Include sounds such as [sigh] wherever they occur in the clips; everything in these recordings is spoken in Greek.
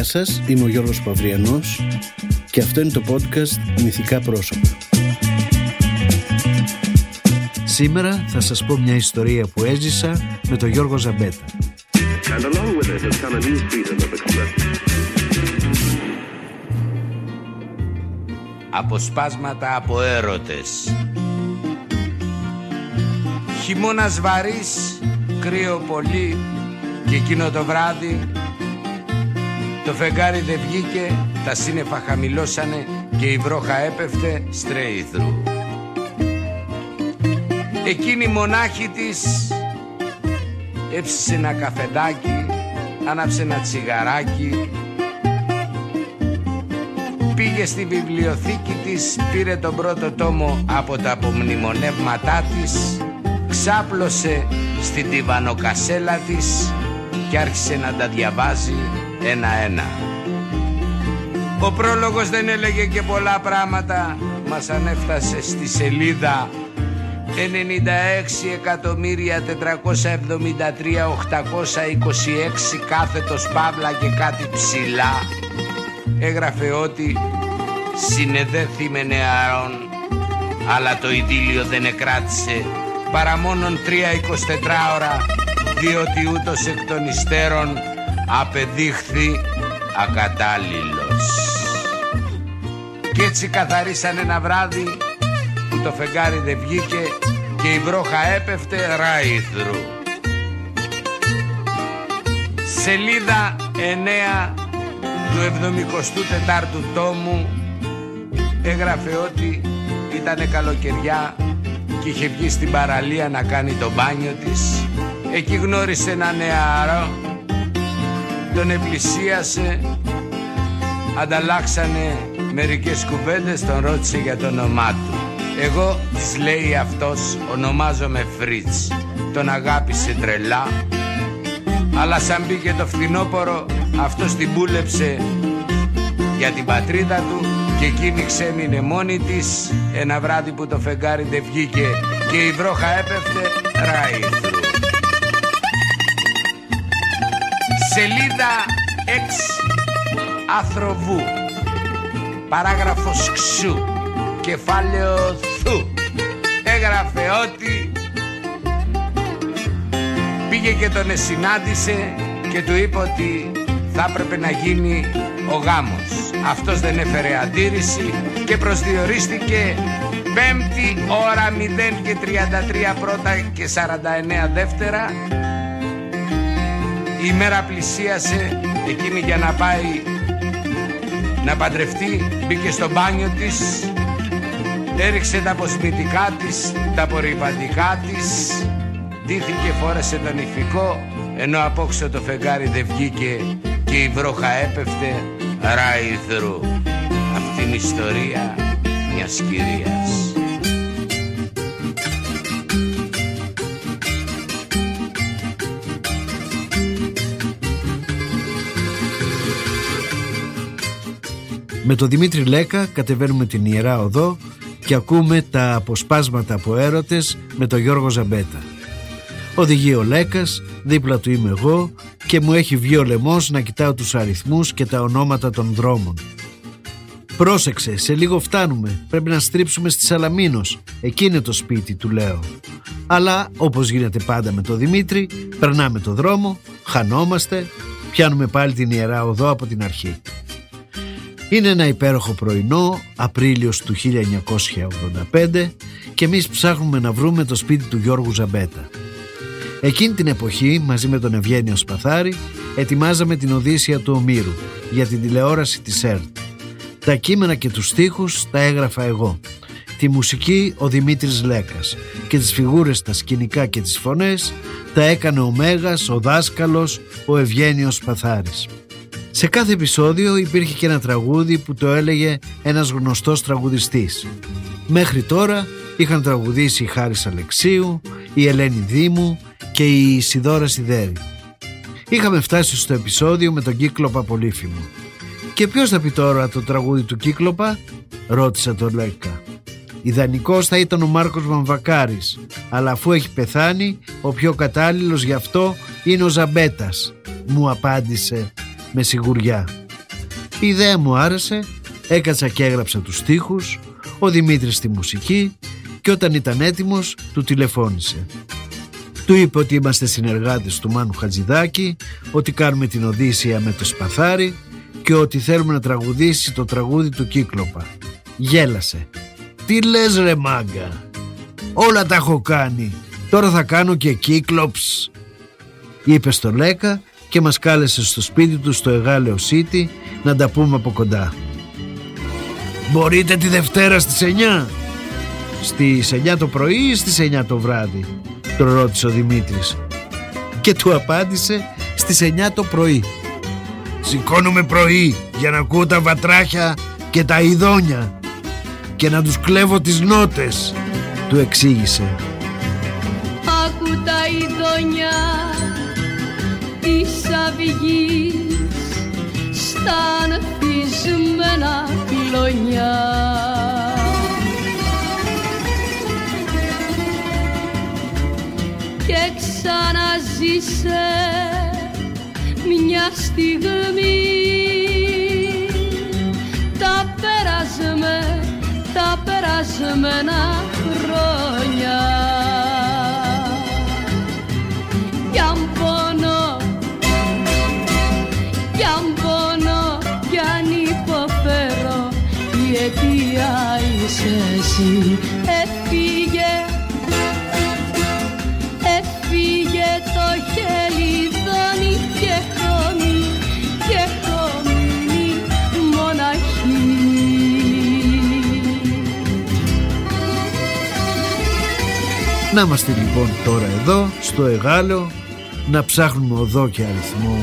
Γεια σας, είμαι ο Γιώργος Παυριανός και αυτό είναι το podcast Μυθικά Πρόσωπα. Σήμερα θα σας πω μια ιστορία που έζησα με τον Γιώργο Ζαμπέτα. Αποσπάσματα από έρωτες Χειμώνας βαρύς, κρύο πολύ και εκείνο το βράδυ το φεγγάρι δεν βγήκε, τα σύννεφα χαμηλώσανε και η βρόχα έπεφτε στρέιθρου. Εκείνη η μονάχη της έψησε ένα καφεδάκι, άναψε ένα τσιγαράκι, πήγε στη βιβλιοθήκη της, πήρε τον πρώτο τόμο από τα απομνημονεύματά της, ξάπλωσε στην τιβανοκασέλα της και άρχισε να τα διαβάζει ένα-ένα. Ο πρόλογος δεν έλεγε και πολλά πράγματα, μας ανέφτασε στη σελίδα 96 εκατομμύρια 473 826 κάθετος παύλα και κάτι ψηλά έγραφε ότι συνεδέθη με νεαρών αλλά το ειδήλιο δεν εκράτησε παρά μόνον 3-24 ώρα διότι ούτως εκ των υστέρων απεδείχθη ακατάλληλος. Κι έτσι καθαρίσαν ένα βράδυ που το φεγγάρι δεν βγήκε και η βρόχα έπεφτε ράιθρου. Σελίδα 9 του 74ου τόμου έγραφε ότι ήτανε καλοκαιριά και είχε βγει στην παραλία να κάνει το μπάνιο της. Εκεί γνώρισε ένα νεαρό τον επλησίασε ανταλλάξανε μερικές κουβέντες τον ρώτησε για το όνομά του. Εγώ της λέει αυτός ονομάζομαι Φρίτς. Τον αγάπησε τρελά αλλά σαν μπήκε το φθινόπορο αυτός την πούλεψε για την πατρίδα του και εκείνη ξέμεινε μόνη της. Ένα βράδυ που το φεγγάρι δεν βγήκε και η βρόχα έπεφτε ράιθρου Σελίδα 6 Άθροβου Παράγραφος ξου Κεφάλαιο θου Έγραφε ότι Πήγε και τον συνάντησε Και του είπε ότι θα έπρεπε να γίνει ο γάμος. Αυτός δεν έφερε αντίρρηση Και προσδιορίστηκε Πέμπτη ώρα 0 και 33 πρώτα και 49 δεύτερα η μέρα πλησίασε εκείνη για να πάει να παντρευτεί. Μπήκε στο μπάνιο της έριξε τα αποσμητικά της τα απορριπαντικά της. Ντύθηκε φόρεσε τον ηφικό ενώ απόξω το φεγγάρι δεν βγήκε και η βρόχα έπεφτε ράιθρου αυτήν η ιστορία μιας κυρίας Με τον Δημήτρη Λέκα κατεβαίνουμε την Ιερά Οδό και ακούμε τα αποσπάσματα από έρωτες με τον Γιώργο Ζαμπέτα. Οδηγεί ο Λέκας, δίπλα του είμαι εγώ και μου έχει βγει ο λαιμός να κοιτάω τους αριθμούς και τα ονόματα των δρόμων. Πρόσεξε, σε λίγο φτάνουμε. Πρέπει να στρίψουμε στη Σαλαμίνος. Εκεί είναι το σπίτι, του λέω. Αλλά, όπως γίνεται πάντα με τον Δημήτρη, περνάμε το δρόμο, χανόμαστε, πιάνουμε πάλι την Ιερά Οδό από την αρχή. Είναι ένα υπέροχο πρωινό, Απρίλιος του 1985 και εμείς ψάχνουμε να βρούμε το σπίτι του Γιώργου Ζαμπέτα. Εκείνη την εποχή, μαζί με τον Ευγένιο Σπαθάρη, ετοιμάζαμε την Οδύσσια του Ομήρου για την τηλεόραση της ΕΡΤ. Τα κείμενα και τους στίχους τα έγραφα εγώ. Τη μουσική ο Δημήτρης Λέκας και τις φιγούρες, τα σκηνικά και τις φωνές τα έκανε ο Μέγας, ο Δάσκαλος, ο Ευγένιος Σπαθάρης. Σε κάθε επεισόδιο υπήρχε και ένα τραγούδι που το έλεγε ένας γνωστός τραγουδιστής. Μέχρι τώρα είχαν τραγουδήσει η Χάρης Αλεξίου, η Ελένη Δήμου και η Ισιδώρα Σιδέρη. Είχαμε φτάσει στο επεισόδιο με τον Κύκλοπα Πολύφημο. «Και ποιος θα πει τώρα το τραγούδι του Κύκλοπα» ρώτησα τον Λέκα. Ιδανικός θα ήταν ο Μάρκος Μαμβακάρης, αλλά αφού έχει πεθάνει, ο πιο κατάλληλος γι' αυτό είναι ο Ζαμπέτας, μου απάντησε με σιγουριά. Η ιδέα μου άρεσε, έκατσα και έγραψα τους στίχους, ο Δημήτρης τη μουσική και όταν ήταν έτοιμος του τηλεφώνησε. Του είπε ότι είμαστε συνεργάτες του Μάνου Χατζηδάκη, ότι κάνουμε την Οδύσσια με το Σπαθάρι και ότι θέλουμε να τραγουδήσει το τραγούδι του Κύκλοπα. Γέλασε. Τι λες ρε μάγκα; Όλα τα έχω κάνει. Τώρα θα κάνω και Κύκλοψ. Είπε στο Λέκα και μας κάλεσε στο σπίτι του στο Εγάλεο City να τα πούμε από κοντά. Μπορείτε τη Δευτέρα στις 9. Στις 9 το πρωί ή στις 9 το βράδυ τον ρώτησε ο Δημήτρης και του απάντησε στις 9 το πρωί. Σηκώνομαι πρωί για να ακούω τα βατράχια και τα ειδόνια και να τους κλέβω τις νότες, του εξήγησε. Άκου τα ειδόνια της αυγής στα ανθισμένα κλονιά. και ξαναζήσε μια στιγμή τα περασμένα, τα περασμένα χρόνια είσαι εσύ. Έφυγε. Να είμαστε λοιπόν τώρα εδώ στο Εγάλεο να ψάχνουμε οδό και αριθμό.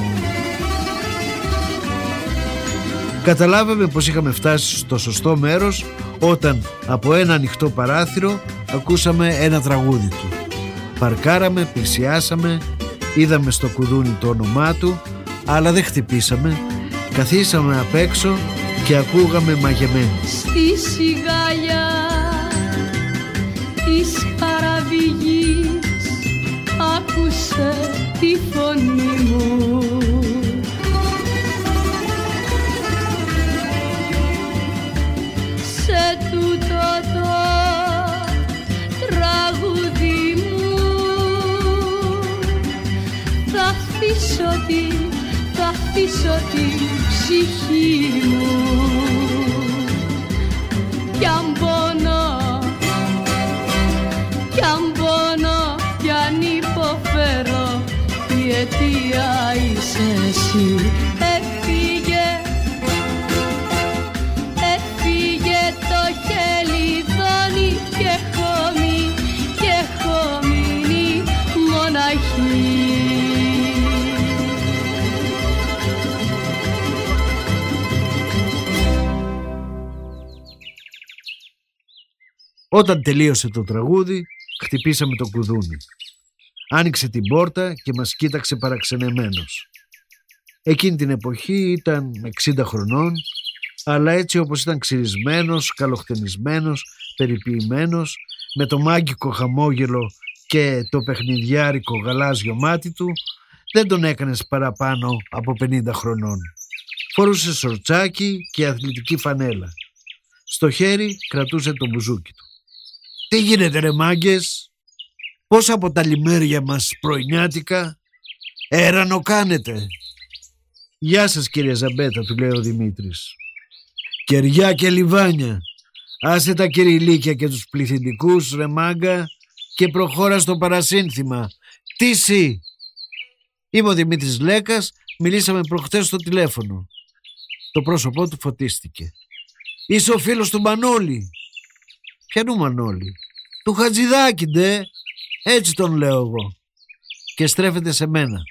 Καταλάβαμε πως είχαμε φτάσει στο σωστό μέρος όταν από ένα ανοιχτό παράθυρο ακούσαμε ένα τραγούδι του. Παρκάραμε, πλησιάσαμε, είδαμε στο κουδούνι το όνομά του αλλά δεν χτυπήσαμε, καθίσαμε απ' έξω και ακούγαμε μαγεμένοι. Στη σιγάλια της χαραβηγής άκουσε τη φωνή μου αφήσω τη, θα αφήσω τη ψυχή μου. Κι αν αιτία είσαι εσύ Όταν τελείωσε το τραγούδι, χτυπήσαμε το κουδούνι. Άνοιξε την πόρτα και μας κοίταξε παραξενεμένος. Εκείνη την εποχή ήταν 60 χρονών, αλλά έτσι όπως ήταν ξυρισμένος, καλοχτενισμένος, περιποιημένος, με το μάγκικο χαμόγελο και το παιχνιδιάρικο γαλάζιο μάτι του, δεν τον έκανες παραπάνω από 50 χρονών. Φορούσε σορτσάκι και αθλητική φανέλα. Στο χέρι κρατούσε το μπουζούκι του. «Τι γίνεται ρε μάγκες» Πώς από τα λιμέρια μας πρωινιάτικα; Έρανο κάνετε. Γεια σας κύριε Ζαμπέτα του λέει ο Δημήτρης. Κεριά και λιβάνια. Άσε τα κυριλίκια και τους πληθυντικούς ρε μάγκα και προχώρα στο παρασύνθημα. Τι σύ. Είμαι ο Δημήτρης Λέκας, μιλήσαμε προχτές στο τηλέφωνο. Το πρόσωπό του φωτίστηκε. Είσαι ο φίλος του Μανώλη. Ποιανού Μανώλη. Του Χατζηδάκη ντε. Έτσι τον λέω εγώ. Και στρέφεται σε μένα.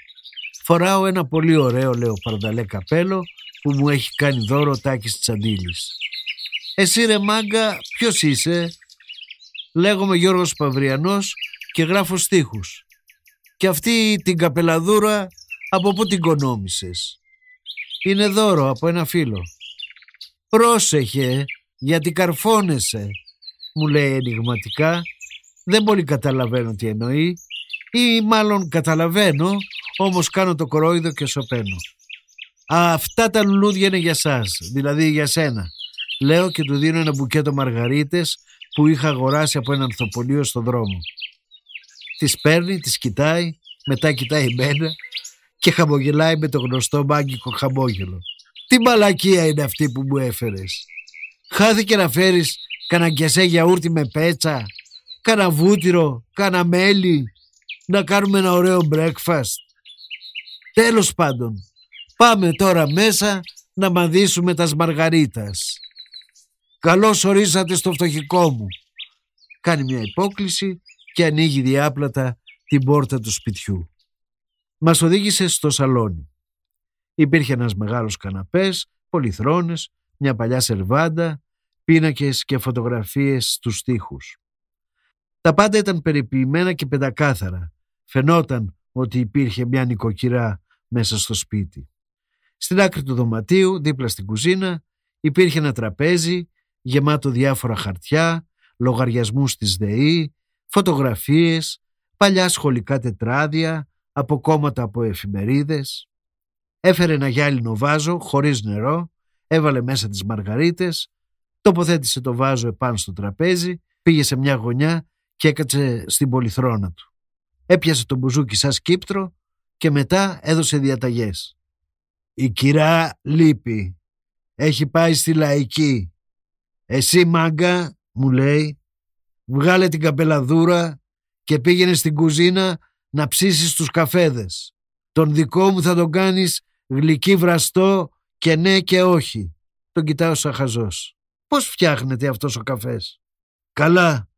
Φοράω ένα πολύ ωραίο, λέω παρδαλέ καπέλο που μου έχει κάνει δώρο ο Τάκης Τσαντήλης. Εσύ ρε μάγκα ποιος είσαι; Λέγομαι Γιώργος Παυριανός και γράφω στίχους. Και αυτή την καπελαδούρα από πού την κονόμησες; Είναι δώρο από ένα φίλο. Πρόσεχε γιατί καρφώνεσαι μου λέει ενηγματικά δεν πολύ καταλαβαίνω τι εννοεί ή μάλλον καταλαβαίνω όμως κάνω το κορόιδο και σωπαίνω. αυτά τα λουλούδια είναι για σας, δηλαδή για σένα. Λέω και του δίνω ένα μπουκέτο μαργαρίτες που είχα αγοράσει από ένα ανθοπολείο στον δρόμο. Τις παίρνει, τις κοιτάει, μετά κοιτάει εμένα και χαμογελάει με το γνωστό μάγκικο χαμόγελο. Τι μαλακία είναι αυτή που μου έφερες. Χάθηκε να φέρεις κανένα γκιασέ γιαούρτι με πέτσα, κάνα βούτυρο, κάνα μέλι, να κάνουμε ένα ωραίο breakfast. Τέλος πάντων, πάμε τώρα μέσα να μαδίσουμε τας μαργαρίτας. Καλώς ορίσατε στο φτωχικό μου. Κάνει μια υπόκληση και ανοίγει διάπλατα την πόρτα του σπιτιού. Μας οδήγησε στο σαλόνι. Υπήρχε ένας μεγάλος καναπές, πολυθρόνες, μια παλιά σερβάντα, πίνακες και φωτογραφίες στους τοίχους. Τα πάντα ήταν περιποιημένα και πεντακάθαρα. Φαινόταν ότι υπήρχε μια νοικοκυρά μέσα στο σπίτι. Στην άκρη του δωματίου, δίπλα στην κουζίνα, υπήρχε ένα τραπέζι γεμάτο διάφορα χαρτιά, λογαριασμούς της ΔΕΗ, φωτογραφίες, παλιά σχολικά τετράδια, αποκόμματα από εφημερίδες. Έφερε ένα γυάλινο βάζο χωρίς νερό, έβαλε μέσα τις μαργαρίτες, τοποθέτησε το βάζο επάνω στο τραπέζι, πήγε σε μια γωνιά και έκατσε στην πολυθρόνα του. Έπιασε το μπουζούκι σαν σκύπτρο και μετά έδωσε διαταγές. «Η κυρά λείπει. Έχει πάει στη λαϊκή. Εσύ μάγκα, μου λέει, βγάλε την καπελαδούρα και πήγαινε στην κουζίνα να ψήσεις τους καφέδες. Τον δικό μου θα τον κάνεις γλυκύ βραστό και ναι και όχι. Τον κοιτάω σαν χαζός. Πώς φτιάχνεται αυτός ο καφές; Καλά,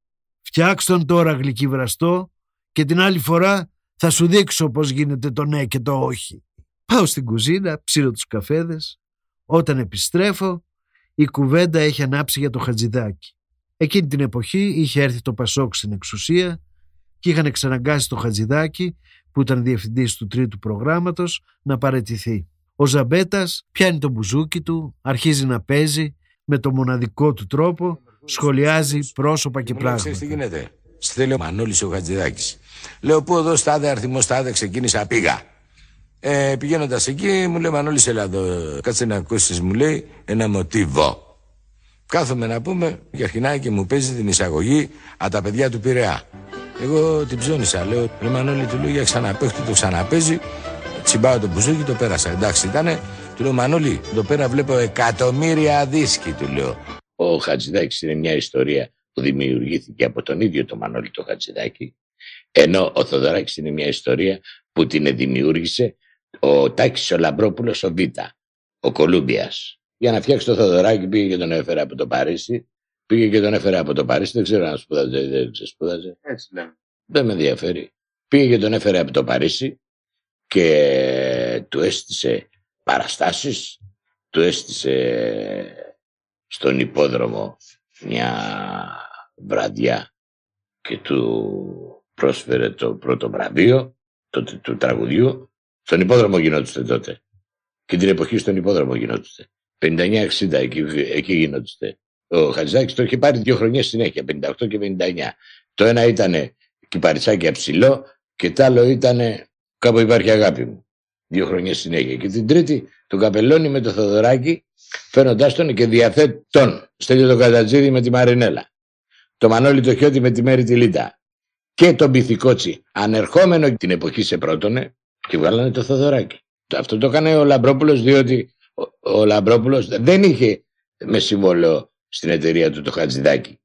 φτιάξ τον τώρα γλυκύ βραστό και την άλλη φορά θα σου δείξω πώς γίνεται το ναι και το όχι. Πάω στην κουζίνα, ψήνω τους καφέδες. Όταν επιστρέφω, η κουβέντα έχει ανάψει για το Χατζηδάκι. Εκείνη την εποχή είχε έρθει το Πασόκ στην εξουσία και είχαν εξαναγκάσει το Χατζηδάκι, που ήταν διευθυντής του τρίτου προγράμματος, να παρετηθεί. Ο Ζαμπέτας πιάνει το μπουζούκι του, αρχίζει να παίζει με το μοναδικό του τρόπο, σχολιάζει πρόσωπα και πράγματα. Ξέρεις τι γίνεται. Στέλνει ο Μανώλης ο Χατζηδάκης. Λέω πού εδώ στάδε αριθμός στάδε ξεκίνησα πήγα. Ε, Πηγαίνοντας εκεί μου λέει Μανώλη έλα εδώ κάτσε να ακούσεις μου λέει ένα μοτίβο. Κάθομαι να πούμε για αρχινάει και μου παίζει την εισαγωγή από τα παιδιά του Πειραιά. Εγώ την ψώνισα, λέω ρε Μανώλη του λέω για ξαναπέχτη το ξαναπέζει. Τσιμπάω το μπουζούκι το πέρασα. Εντάξει ήτανε. Του λέω Μανώλη, εδώ πέρα βλέπω εκατομμύρια δίσκοι του λέω. Ο Χατζηδάκης είναι μια ιστορία που δημιουργήθηκε από τον ίδιο το Μανώλη το Χατζηδάκη ενώ ο Θοδωράκης είναι μια ιστορία που την δημιούργησε ο Τάκης ο Λαμπρόπουλος ο Β, ο Κολούμπιας. Για να φτιάξει το Θοδωράκη πήγε και τον έφερε από το Παρίσι. Πήγε και τον έφερε από το Παρίσι. Δεν ξέρω αν σπούδαζε ή δεν σπούδαζε. Έτσι λέμε. Δεν με ενδιαφέρει. Πήγε και τον έφερε από το Παρίσι και του έστησε παραστάσεις, του έστησε στον υπόδρομο μια βραδιά και του πρόσφερε το πρώτο βραβείο το, του τραγουδιού. Στον υπόδρομο γινόντουστε τότε. Και την εποχή στον υπόδρομο γινόντουστε. 59-60 εκεί, εκεί γινόντουστε. Ο Χατζάκης το είχε πάρει δύο χρονιές συνέχεια, 58 και 59. Το ένα ήταν κυπαρισάκι ψηλό και το άλλο ήταν κάπου υπάρχει αγάπη μου. Δύο χρονιές συνέχεια. Και την τρίτη τον καπελώνει με το Θοδωράκι φαίνοντάς τον και διαθέτει Στέλνει τον Κατατζίδη με τη Μαρινέλα. Το Μανώλη το Χιώτη με τη Μέρη τη Λίτα και τον Πυθικότσι ανερχόμενο την εποχή σε πρότονε και βγάλανε το Θοδωράκι. Αυτό το έκανε ο Λαμπρόπουλος διότι ο, ο Λαμπρόπουλος δεν είχε με συμβόλαιο στην εταιρεία του το Χατζηδάκι.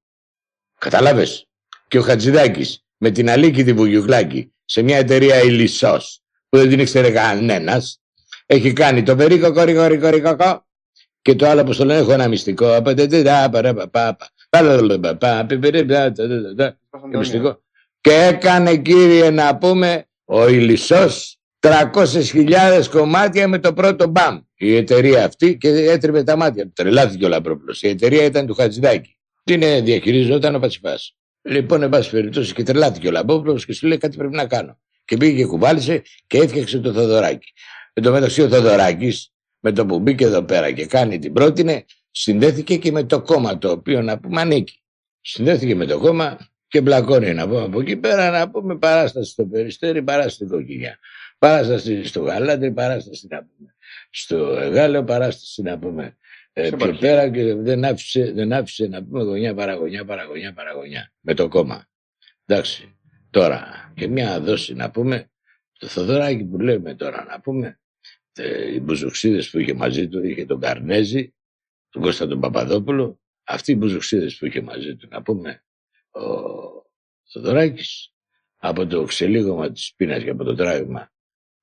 Καταλάβες. Και ο Χατζηδάκης με την Αλίκη τη Βουγιουκλάκη σε μια εταιρεία ηλισσός που δεν την ήξερε κανένα, έχει κάνει το περίκο κορί και το άλλο που το λένε έχω ένα μυστικό. Μυστικό. Και έκανε κύριε να πούμε ο Ηλισσός 300.000 κομμάτια με το πρώτο μπαμ. Η εταιρεία αυτή και έτρεπε τα μάτια του. Τρελάθηκε ο Λαμπρόπουλος. Η εταιρεία ήταν του Χατζηδάκη. Την διαχειριζόταν ο Πατσιφάς. Λοιπόν, εν πάση περιπτώσει και τρελάθηκε ο Λαμπρόπουλος και σου λέει κάτι πρέπει να κάνω. Και πήγε και κουβάλισε και έφτιαξε το Θοδωράκι. Εν τω μεταξύ ο Θοδωράκης με το που μπήκε εδώ πέρα και κάνει την πρότεινε, συνδέθηκε και με το κόμμα το οποίο να πούμε ανήκει. Συνδέθηκε με το κόμμα και μπλακώνει να πούμε από εκεί πέρα να πούμε παράσταση στο περιστέρι, παράσταση στην κοκκινιά. Παράσταση στο Γαλάντι, παράσταση να πούμε. Στο Γάλλο, παράσταση να πούμε. Ε, πιο πέρα και δεν άφησε, δεν άφησε να πούμε γωνιά παραγωνιά, παραγωνιά, παραγωνιά. Με το κόμμα. Εντάξει. Τώρα, και μια δόση να πούμε, το Θοδωράκι που λέμε τώρα να πούμε, ε, οι μπουζουξίδες που είχε μαζί του, είχε τον Καρνέζη, τον Κώστα τον Παπαδόπουλο, αυτοί οι μπουζουξίδες που είχε μαζί του, να πούμε, ο Θοδωράκης, από το ξελίγωμα της πείνας και από το τράβημα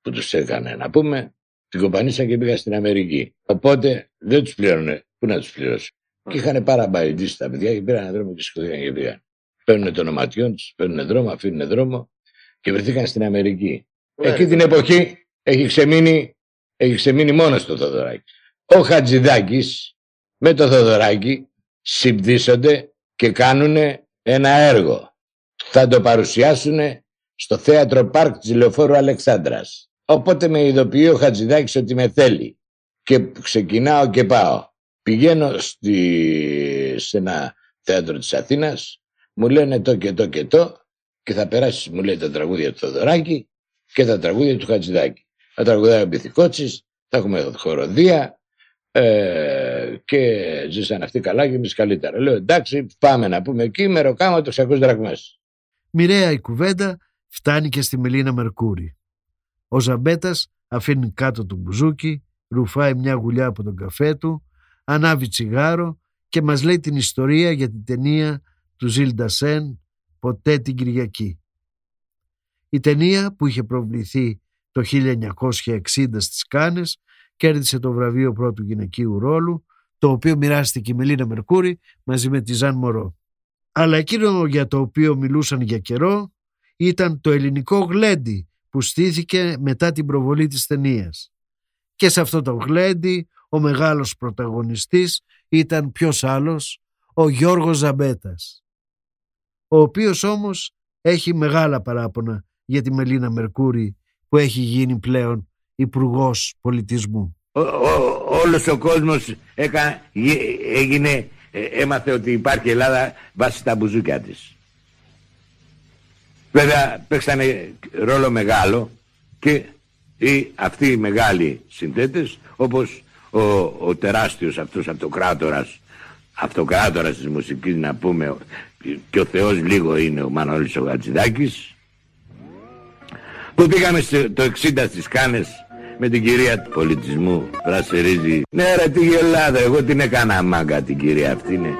που τους έκανε, να πούμε, την κομπανίσαν και πήγαν στην Αμερική. Οπότε δεν τους πλήρωνε. Πού να τους πληρώσει. Και είχαν πάρα μπαϊντήσει τα παιδιά και πήραν δρόμο και σηκωθήκαν και πήγαν. Παίρνουν το ονοματιόν του, παίρνουν δρόμο, αφήνουν δρόμο και βρεθήκαν στην Αμερική. Εκεί την εποχή έχει ξεμείνει, έχει ξεμείνει μόνος στο Θοδωράκι. Ο Χατζηδάκης με το Θοδωράκι συμπτύσσονται και κάνουν ένα έργο. Θα το παρουσιάσουν στο θέατρο Πάρκ της Λεωφόρου Αλεξάνδρας. Οπότε με ειδοποιεί ο Χατζηδάκης ότι με θέλει. Και ξεκινάω και πάω. Πηγαίνω στη, σε ένα θέατρο της Αθήνας, μου λένε το και το και το και θα περάσεις, μου λέει, τα τραγούδια του Θοδωράκη και τα τραγούδια του Χατζηδάκη. Θα τραγουδάει ο Μπιθικότσης, θα έχουμε χοροδία ε, και ζήσαν αυτοί καλά και εμείς καλύτερα. Λέω εντάξει πάμε να πούμε εκεί με ροκάμα το 600 δραχμές. Μοιραία η κουβέντα φτάνει και στη Μελίνα Μερκούρη. Ο Ζαμπέτας αφήνει κάτω το μπουζούκι, ρουφάει μια γουλιά από τον καφέ του, ανάβει τσιγάρο και μας λέει την ιστορία για την ταινία του Ζιλ Ντασέν «Ποτέ την Κυριακή». Η ταινία που είχε προβληθεί το 1960 στις Κάνες κέρδισε το βραβείο πρώτου γυναικείου ρόλου το οποίο μοιράστηκε η Μελίνα Μερκούρη μαζί με τη Ζαν Μωρό. Αλλά εκείνο για το οποίο μιλούσαν για καιρό ήταν το ελληνικό γλέντι που στήθηκε μετά την προβολή της ταινίας. Και σε αυτό το γλέντι ο μεγάλος πρωταγωνιστής ήταν ποιος άλλος, ο Γιώργος Ζαμπέτας, ο οποίος όμως έχει μεγάλα παράπονα για τη Μελίνα Μερκούρη που έχει γίνει πλέον υπουργός πολιτισμού. Ο, ο, όλος ο κόσμος έγινε, ε, έμαθε ότι υπάρχει Ελλάδα βάσει τα μπουζούκια της. Βέβαια παίξανε ρόλο μεγάλο και οι, αυτοί οι μεγάλοι συνθέτες όπως ο, ο τεράστιος αυτός αυτοκράτορας αυτοκράτορας της μουσικής να πούμε και ο Θεός λίγο είναι ο Μανώλης ο Γατζηδάκης που πήγαμε το 60 στις Κάνες με την κυρία του πολιτισμού Πρασερίζη ναι ρε τι γελάδα εγώ την έκανα μάγκα την κυρία αυτή ναι.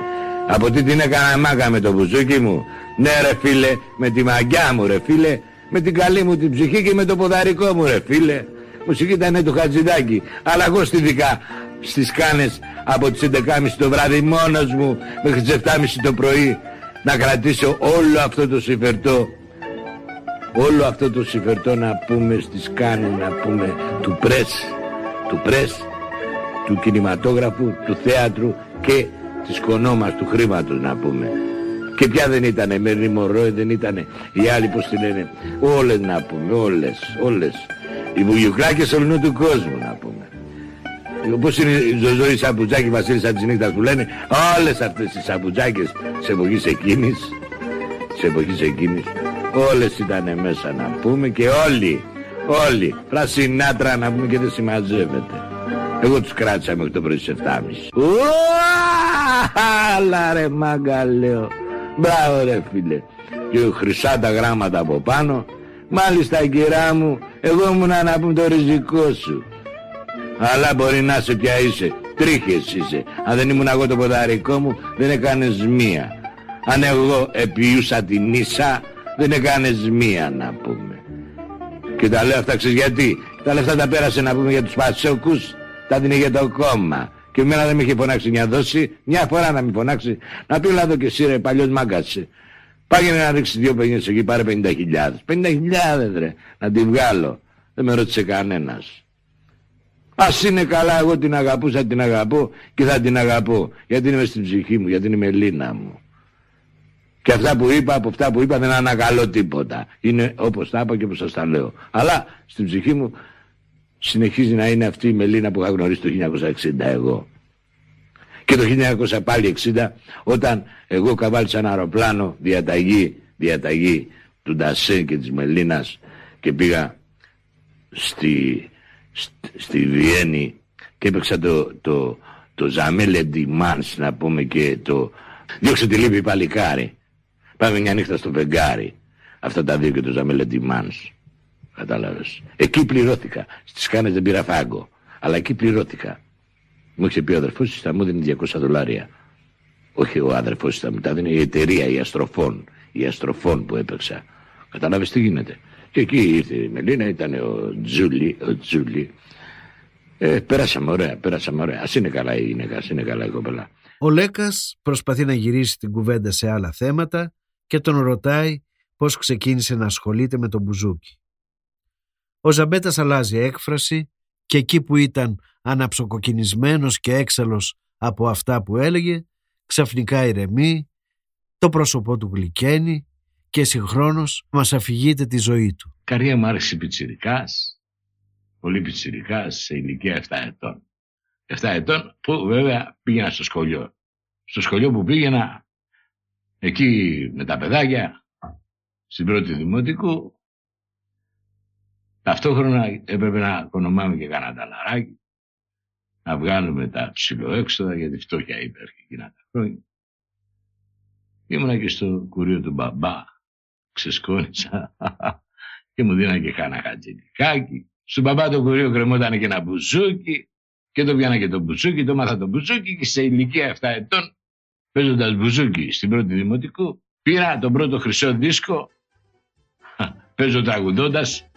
από τι την έκανα μάγκα με το μπουζούκι μου ναι ρε φίλε, με τη μαγιά μου ρε φίλε, με την καλή μου την ψυχή και με το ποδαρικό μου ρε φίλε. Μουσική ήταν το χατζηδάκι, αλλά εγώ στη δικά στις κάνες από τις 11.30 το βράδυ μόνος μου μέχρι τις 7.30 το πρωί να κρατήσω όλο αυτό το συμφερτό όλο αυτό το συμφερτό να πούμε στις κάνες να πούμε του πρέσ του πρέσ του κινηματόγραφου, του θέατρου και της κονόμας του χρήματος να πούμε και ποια δεν ήτανε, Μέρνη Μωρό, δεν ήτανε, οι άλλοι πως τη λένε, όλες να πούμε, όλες, όλες. Οι βουγιουκλάκες όλου του κόσμου να πούμε. Όπως είναι η Ζωζόη Σαμπουτζάκη, Βασίλισσα της νύχτας που λένε, όλες αυτές οι Σαμπουτζάκες σε εποχής εκείνης, σε εποχής εκείνης, όλες ήταν μέσα να πούμε και όλοι, όλοι, πρασινάτρα να πούμε και δεν συμμαζεύεται. Εγώ τους κράτησα μέχρι το πρωί στις 7.30. Αλλά ρε μάγκα λέω. Μπράβο ρε φίλε. Και χρυσά τα γράμματα από πάνω. Μάλιστα κυρά μου, εγώ ήμουν να πούμε το ριζικό σου. Αλλά μπορεί να είσαι πια είσαι. Τρίχες είσαι. Αν δεν ήμουν εγώ το ποδαρικό μου, δεν έκανες μία. Αν εγώ επιούσα την ίσα, δεν έκανες μία να πούμε. Και τα λέω αυτά ξέρεις γιατί; Τα λεφτά τα πέρασε να πούμε για τους Πασόκους, τα δίνει για το κόμμα. Και εμένα δεν με είχε φωνάξει μια δόση, μια φορά να μην φωνάξει, να πει λάδω και εσύ ρε παλιός μάγκασε. Πάγαινε να ρίξει δύο πενιές εκεί, πάρε 50.000. 50.000 ρε, να την βγάλω. Δεν με ρώτησε κανένας. Ας είναι καλά, εγώ την αγαπούσα, την αγαπώ και θα την αγαπώ. Γιατί είναι στην ψυχή μου, γιατί είναι η μελίνα μου. Και αυτά που είπα, από αυτά που είπα δεν ανακαλώ τίποτα. Είναι όπως τα είπα και όπως σας τα λέω. Αλλά στην ψυχή μου συνεχίζει να είναι αυτή η Μελίνα που είχα γνωρίσει το 1960 εγώ. Και το 1960 πάλι 60 όταν εγώ καβάλισα ένα αεροπλάνο διαταγή, διαταγή του Ντασέ και της Μελίνας και πήγα στη, στη, Βιέννη και έπαιξα το, το, το Ζαμέλε Ντιμάνς να πούμε και το Διώξε τη λύπη παλικάρι. Πάμε μια νύχτα στο φεγγάρι. Αυτά τα δύο και το Ζαμέλε Ντιμάνς. Κατάλαβες. Εκεί πληρώθηκα. Στις κάνες δεν πήρα φάγκο. Αλλά εκεί πληρώθηκα. Μου είχε πει ο αδερφός της θα μου δίνει 200 δολάρια. Όχι ο αδερφός της θα μου τα δίνει η εταιρεία, η Αστροφών. Η Αστροφών που έπαιξα. Κατάλαβες τι γίνεται. Και εκεί ήρθε η Μελίνα, ήταν ο Τζούλι, ο Τζούλι. Ε, πέρασαμε ωραία, πέρασαμε ωραία. Ας είναι καλά η γυναίκα, ας είναι καλά η κοπελά. Ο Λέκας προσπαθεί να γυρίσει την κουβέντα σε άλλα θέματα και τον ρωτάει πώς ξεκίνησε να ασχολείται με τον Μπουζούκι. Ο Ζαμπέτας αλλάζει έκφραση και εκεί που ήταν αναψοκοκκινισμένος και έξαλλος από αυτά που έλεγε, ξαφνικά ηρεμεί, το πρόσωπό του γλυκαίνει και συγχρόνως μας αφηγείται τη ζωή του. Καρία μου άρχισε πιτσιρικάς, πολύ πιτσιρικάς, σε ηλικία 7 ετών. 7 ετών που βέβαια πήγαινα στο σχολείο. Στο σχολείο που πήγαινα, εκεί με τα παιδάκια, στην πρώτη δημοτικού, ταυτόχρονα έπρεπε να οικονομάμε και κανένα ταλαράκι, να βγάλουμε τα ψηλοέξοδα, γιατί φτώχεια υπήρχε εκείνα τα χρόνια. Ήμουνα και στο κουρίο του μπαμπά, ξεσκόνησα και μου δίνανε και κάνα χατζηλικάκι. Στον μπαμπά το κουρίο κρεμόταν και ένα μπουζούκι και το πιάνα και το μπουζούκι, το μάθα το μπουζούκι και σε ηλικία 7 ετών παίζοντας μπουζούκι στην πρώτη δημοτικού πήρα τον πρώτο χρυσό δίσκο παίζω τραγουδώντας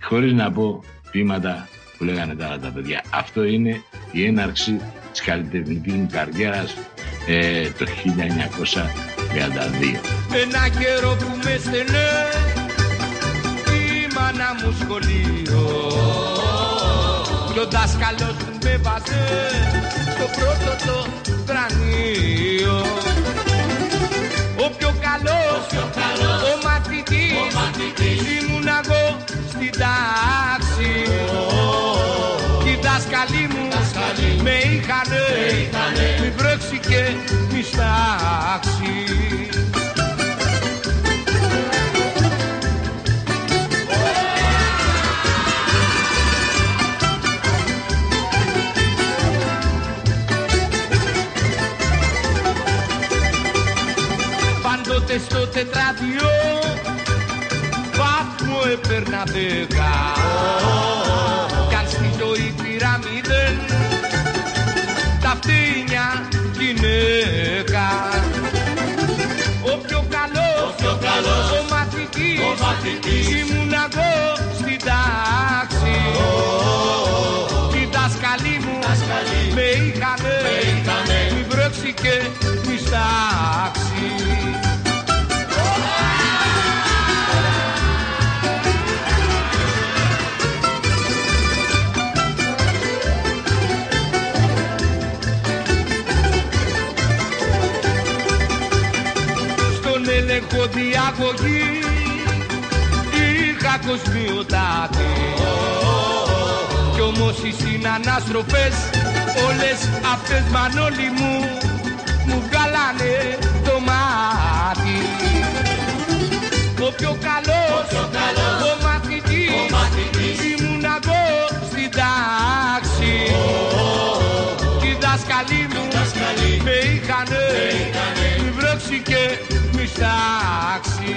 χωρίς να πω ποίηματα που λέγανε τα τα παιδιά. Αυτό είναι η έναρξη της καλλιτεχνικής μου καριέρας ε, το 1932. Ένα καιρό που με στενέ η μάνα μου σχολείο. Και ο δάσκαλος μου με βάζε στο πρώτο το δρανείο ο πιο καλός, ο, πιο καλός, έπαιρνα δέκα Κι αν στη ζωή πήρα μηδέν τα φτύνια γυναίκα. Ο πιο καλός, ο, πιο καλός, ο μαθητής, ο μαθητής. ήμουν έλεγχο διαγωγή είχα κοσμιοτάτη κι όμως οι συνανάστροφες όλες αυτές μανόλοι μου μου βγάλανε το μάτι. Ο πιο καλός, ο, ο μαθητής, με είχανε, μη βρέξει και μη στάξει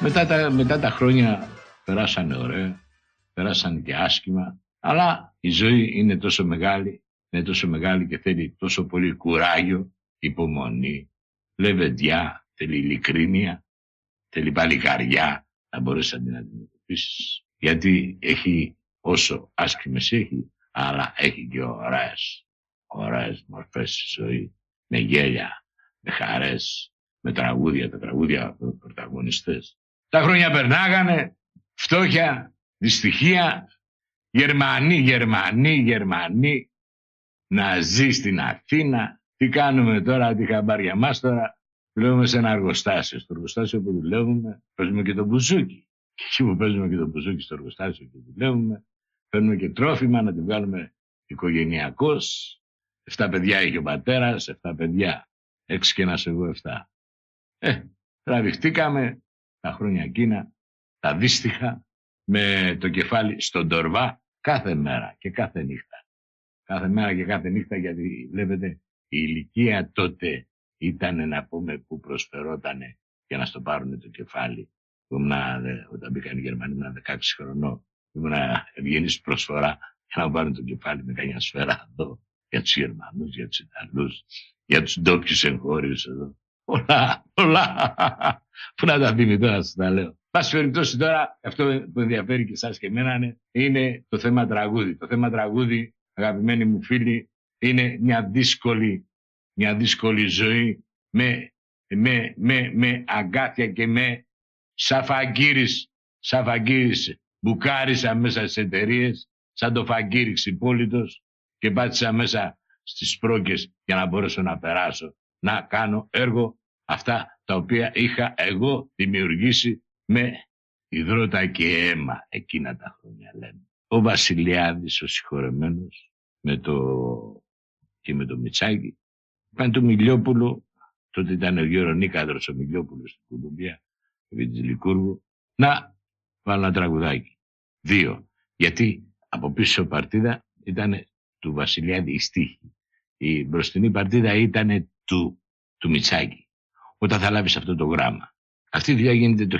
Μετά τα, μετά τα χρόνια περάσανε ωραία, περάσανε και άσχημα, αλλά η ζωή είναι τόσο μεγάλη, είναι τόσο μεγάλη και θέλει τόσο πολύ κουράγιο, υπομονή, λεβεντιά, θέλει ειλικρίνεια, θέλει παλικαριά να μπορέσεις να την αντιμετωπίσεις. Γιατί έχει όσο άσχημες έχει, αλλά έχει και ωραίες, ωραίες μορφές στη ζωή, με γέλια, με χαρές, με τραγούδια, τα τραγούδια με πρωταγωνιστές. Τα χρόνια περνάγανε, φτώχεια, δυστυχία, Γερμανοί, Γερμανοί, Γερμανοί, να ζει στην Αθήνα. Τι κάνουμε τώρα, τι χαμπάρια μας τώρα. Δουλεύουμε σε ένα εργοστάσιο. Στο εργοστάσιο που δουλεύουμε, παίζουμε και το μπουζούκι. Και εκεί που παίζουμε και το μπουζούκι στο εργοστάσιο που δουλεύουμε, παίρνουμε και τρόφιμα να τη βγάλουμε οικογενειακός. Εφτά παιδιά είχε ο πατέρας, εφτά παιδιά. Έξι και ένας εγώ εφτά. Ε, τραβηχτήκαμε, τα χρόνια εκείνα, τα δύστιχα, με το κεφάλι στον τορβά κάθε μέρα και κάθε νύχτα. Κάθε μέρα και κάθε νύχτα γιατί βλέπετε η ηλικία τότε ήταν να πούμε που προσφερόταν για να στο πάρουν το κεφάλι. όταν μπήκαν οι Γερμανοί ήμουν 16 χρονών. Ήμουν ευγενής προσφορά για να πάρουν το κεφάλι με κανένα σφαίρα εδώ για τους Γερμανούς, για τους Ιταλούς, για τους ντόπιους εγχώριους εδώ. Πολλά, πολλά. Πού να τα πει τώρα, σας τα λέω. Πάση περιπτώσει τώρα, αυτό που ενδιαφέρει και εσάς και εμένα είναι το θέμα τραγούδι. Το θέμα τραγούδι, αγαπημένοι μου φίλοι, είναι μια δύσκολη, μια δύσκολη ζωή με, με, με, με αγκάθια και με σαφαγκύρις, σαφαγκύρις μπουκάρισα μέσα στις εταιρείες, σαν το φαγκύριξ υπόλοιπος και πάτησα μέσα στις πρόκες για να μπορέσω να περάσω, να κάνω έργο αυτά τα οποία είχα εγώ δημιουργήσει με υδρότα και αίμα εκείνα τα χρόνια λέμε. Ο Βασιλιάδης ο συγχωρεμένος με το... και με το Μιτσάκι πάνε το Μιλιόπουλο τότε ήταν ο Γερονίκαδρος ο Μιλιόπουλος στην Κολουμπία Λικούργου να βάλω ένα τραγουδάκι. Δύο. Γιατί από πίσω παρτίδα ήταν του Βασιλιάδη η στίχη. Η μπροστινή παρτίδα ήταν του, του Μιτσάκη. Όταν θα λάβεις αυτό το γράμμα. Αυτή η δουλειά γίνεται το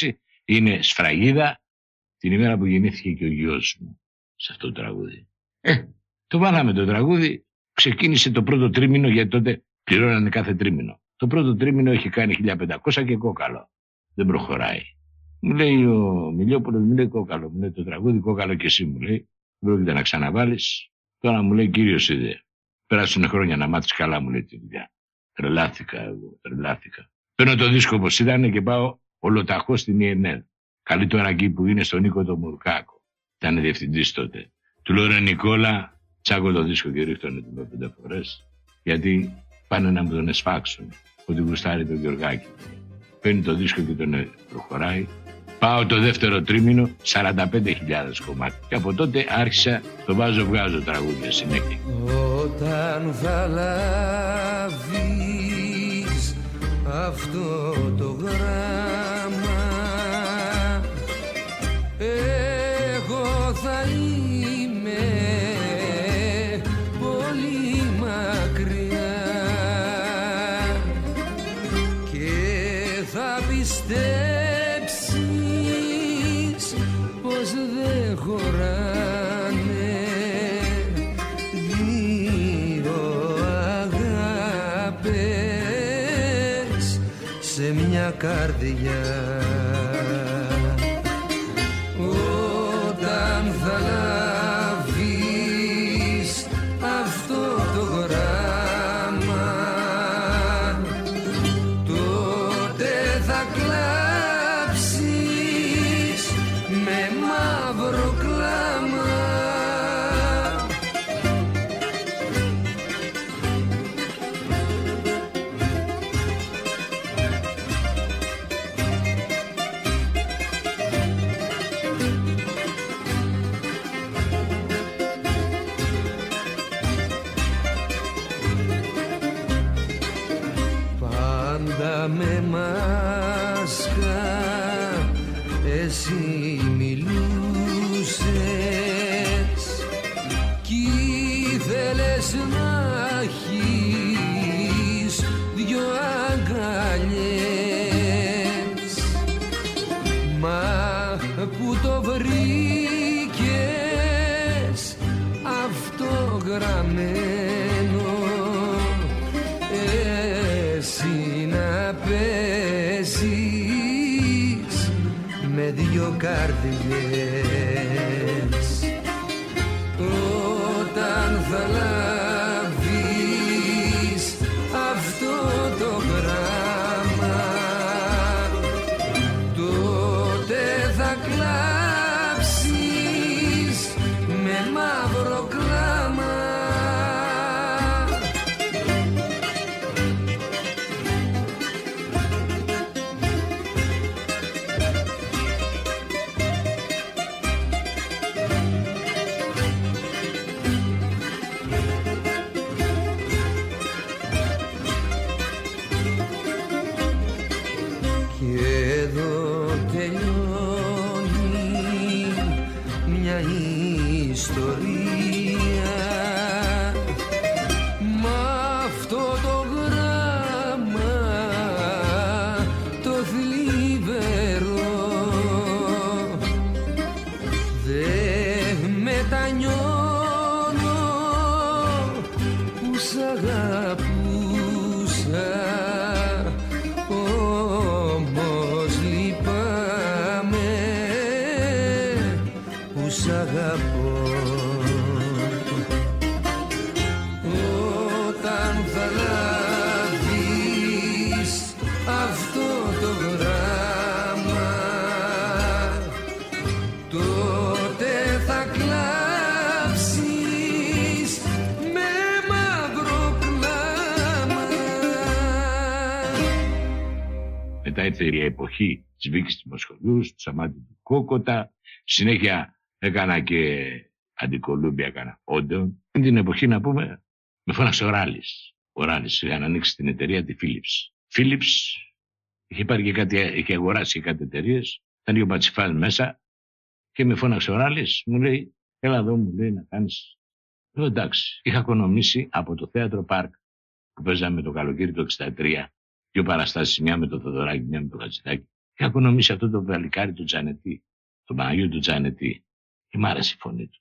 1956. Είναι σφραγίδα την ημέρα που γεννήθηκε και ο γιος μου σε αυτό το τραγούδι. Ε, το βάλαμε το τραγούδι. Ξεκίνησε το πρώτο τρίμηνο γιατί τότε πληρώνανε κάθε τρίμηνο. Το πρώτο τρίμηνο έχει κάνει 1500 και κόκαλο. Δεν προχωράει. Μου λέει ο Μιλιόπουλος, μου λέει κόκαλο. Μου λέει το τραγούδι κόκαλο και εσύ μου λέει. Πρόκειται να ξαναβάλεις. Τώρα μου λέει κύριος είδε. Πέρασαν χρόνια να μάθεις καλά μου λέει τη δουλειά. Τρελάθηκα εγώ, τρελάθηκα. Παίρνω το δίσκο όπως ήταν και πάω ολοταχώ στην ΙΕΝΕΔ. Καλή τώρα εκεί που είναι στον Νίκο το Μουρκάκο. Ήταν διευθυντής τότε. Του λέω ρε Νικόλα, τσάκω το δίσκο και ρίχνω την πέντε φορές. Γιατί πάνε να μου τον εσφάξουν. Ότι γουστάρει τον Γιωργάκη. Παίρνει το δίσκο και τον προχωράει. Πάω το δεύτερο τρίμηνο, 45.000 κομμάτια. Και από τότε άρχισα το βάζω βγάζω τραγούδια συνέχεια. Όταν θα λάβεις αυτό το γράμμα καρδιά Μετά ήρθε η εποχή της Βίκης του Μοσχολιού, του Σαμάτη του Κόκοτα. Συνέχεια έκανα και αντικολούμπια, έκανα όντων. Την εποχή να πούμε, με φώναξε ο Ράλης. Ο Ράλης είχαν ανοίξει την εταιρεία τη Philips. Philips είχε πάρει και κάτι, είχε αγοράσει και κάτι εταιρείες. Ήταν δύο πατσιφάλ μέσα και με φώναξε ο Ράλης. Μου λέει, έλα εδώ μου λέει να κάνεις. Λέω εντάξει, είχα οικονομήσει από το θέατρο Πάρκ που παίζαμε το καλοκαίρι του 63 δύο παραστάσεις, μια με το Θοδωράκι, μια με το Χατζηδάκι. Είχα οικονομήσει αυτό το βαλικάρι του Τζανετή, τον Παναγιώτη του Τζανετή. Και μ' άρεσε η φωνή του.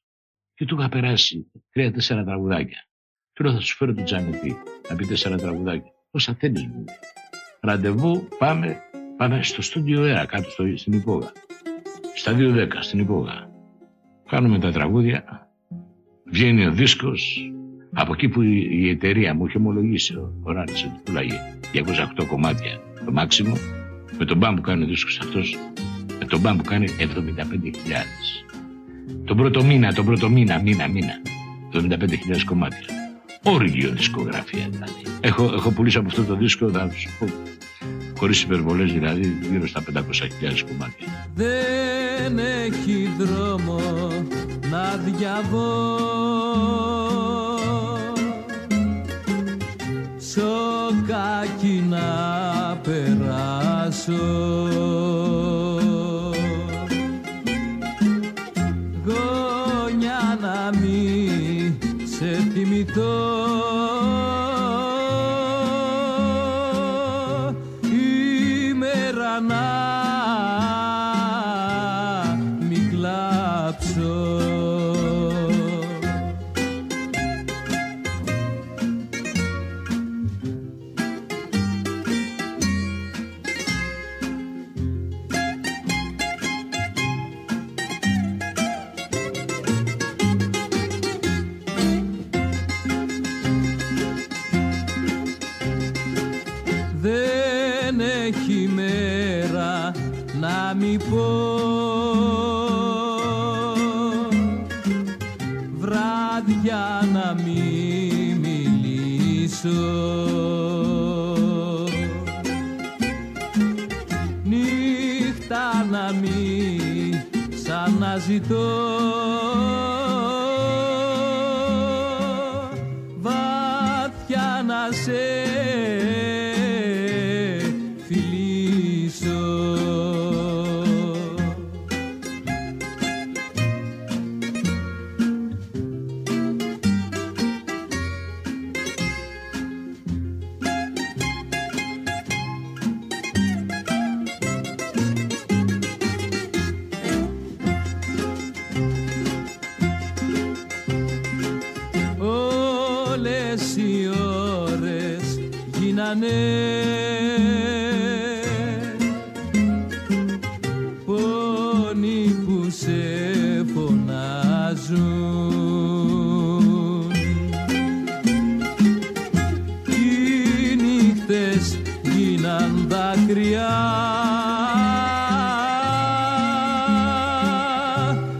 Και του είχα περάσει τρία-τέσσερα τραγουδάκια. Του λέω θα σου φέρω τον Τζανετή, να πει τέσσερα τραγουδάκια. Όσα θέλει μου. λέει. Ραντεβού, πάμε, πάμε στο στούντιο Έρα, κάτω στο, στην Υπόγα. Στα 2-10, στην Υπόγα. Κάνουμε τα τραγούδια. Βγαίνει ο δίσκος. Από εκεί που η, η εταιρεία μου είχε ομολογήσει ο, ο Ράνης ότι πουλάγε 208 κομμάτια το μάξιμο. Με τον μπαμ που κάνει ο δίσκος αυτός, με τον μπαμ που κάνει 75.000. Τον πρώτο μήνα, τον πρώτο μήνα, μήνα, μήνα. 75.000 κομμάτια. Όργιο δισκογραφία δηλαδή. Έχω, έχω πουλήσει από αυτό το δίσκο, θα σου πω, χωρίς υπερβολές δηλαδή, γύρω στα 500.000 κομμάτια. δεν έχει δρόμο να διαβώ σοκάκι να περάσω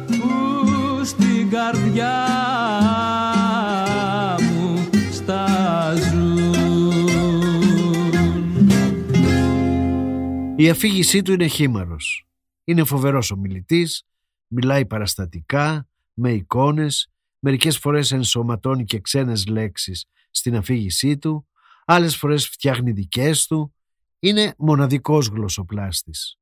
που στην καρδιά μου στάζουν Η αφήγησή του είναι χήμαρος. Είναι φοβερός ομιλητής, μιλάει παραστατικά, με εικόνες, μερικές φορές ενσωματώνει και ξένες λέξεις στην αφήγησή του, άλλες φορές φτιάχνει δικές του, είναι μοναδικός γλωσσοπλάστης.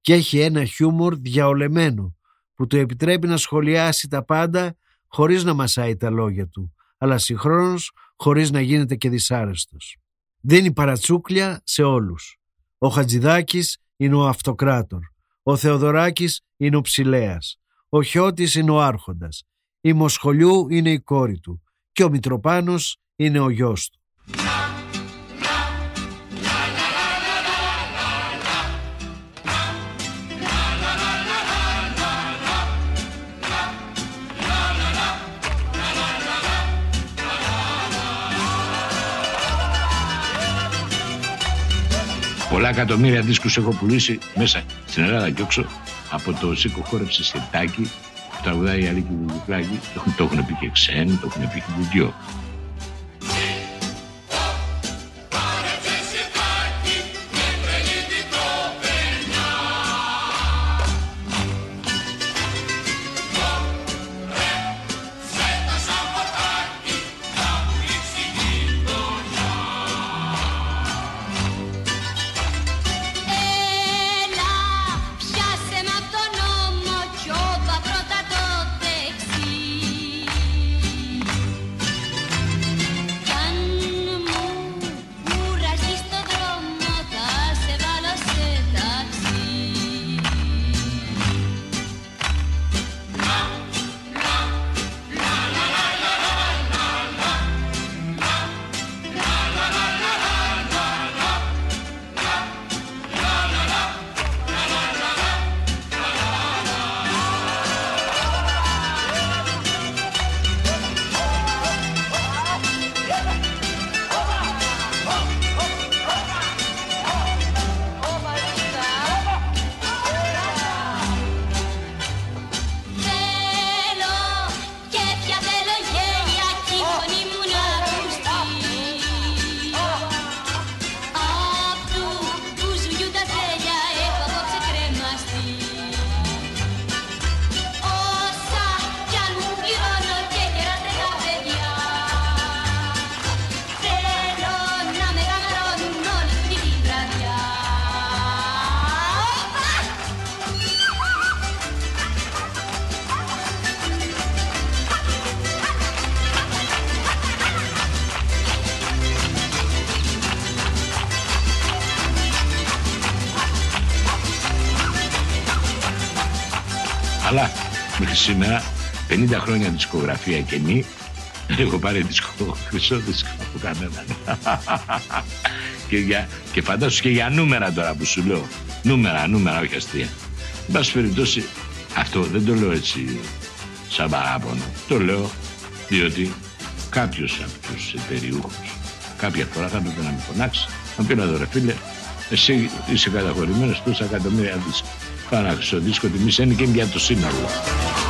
Και έχει ένα χιούμορ διαολεμένο που του επιτρέπει να σχολιάσει τα πάντα χωρίς να μασάει τα λόγια του, αλλά συγχρόνως χωρίς να γίνεται και δυσάρεστος. Δίνει παρατσούκλια σε όλους. Ο Χατζηδάκης είναι ο αυτοκράτορ. Ο Θεοδωράκης είναι ο ψηλέας. Ο Χιώτης είναι ο άρχοντας. Η Μοσχολιού είναι η κόρη του. και ο Μητροπάνος είναι ο γιος του. Πολλά εκατομμύρια δίσκους έχω πουλήσει μέσα στην Ελλάδα και όξω από το Σίκο χόρεψε Σεντάκι που τραγουδάει η Αλίκη Βουλουκλάκη. Το, έχουν- το έχουν πει και ξένοι, το έχουν πει και Αλλά μέχρι σήμερα 50 χρόνια δισκογραφία καινή δεν έχω πάρει δίσκο, χρυσό δίσκο από κανέναν. [laughs] και, για, και φαντάσου και για νούμερα τώρα που σου λέω. Νούμερα, νούμερα, όχι αστεία. Εν πάση περιπτώσει, αυτό δεν το λέω έτσι σαν παράπονο. Το λέω διότι κάποιος από τους εταιριούχους κάποια φορά θα έπρεπε να με φωνάξει. Να πει να δω ρε φίλε, εσύ είσαι καταχωρημένος τόσα εκατομμύρια δίσκο. Πάρα χρυσό δίσκο τιμή είναι και για το σύνολο.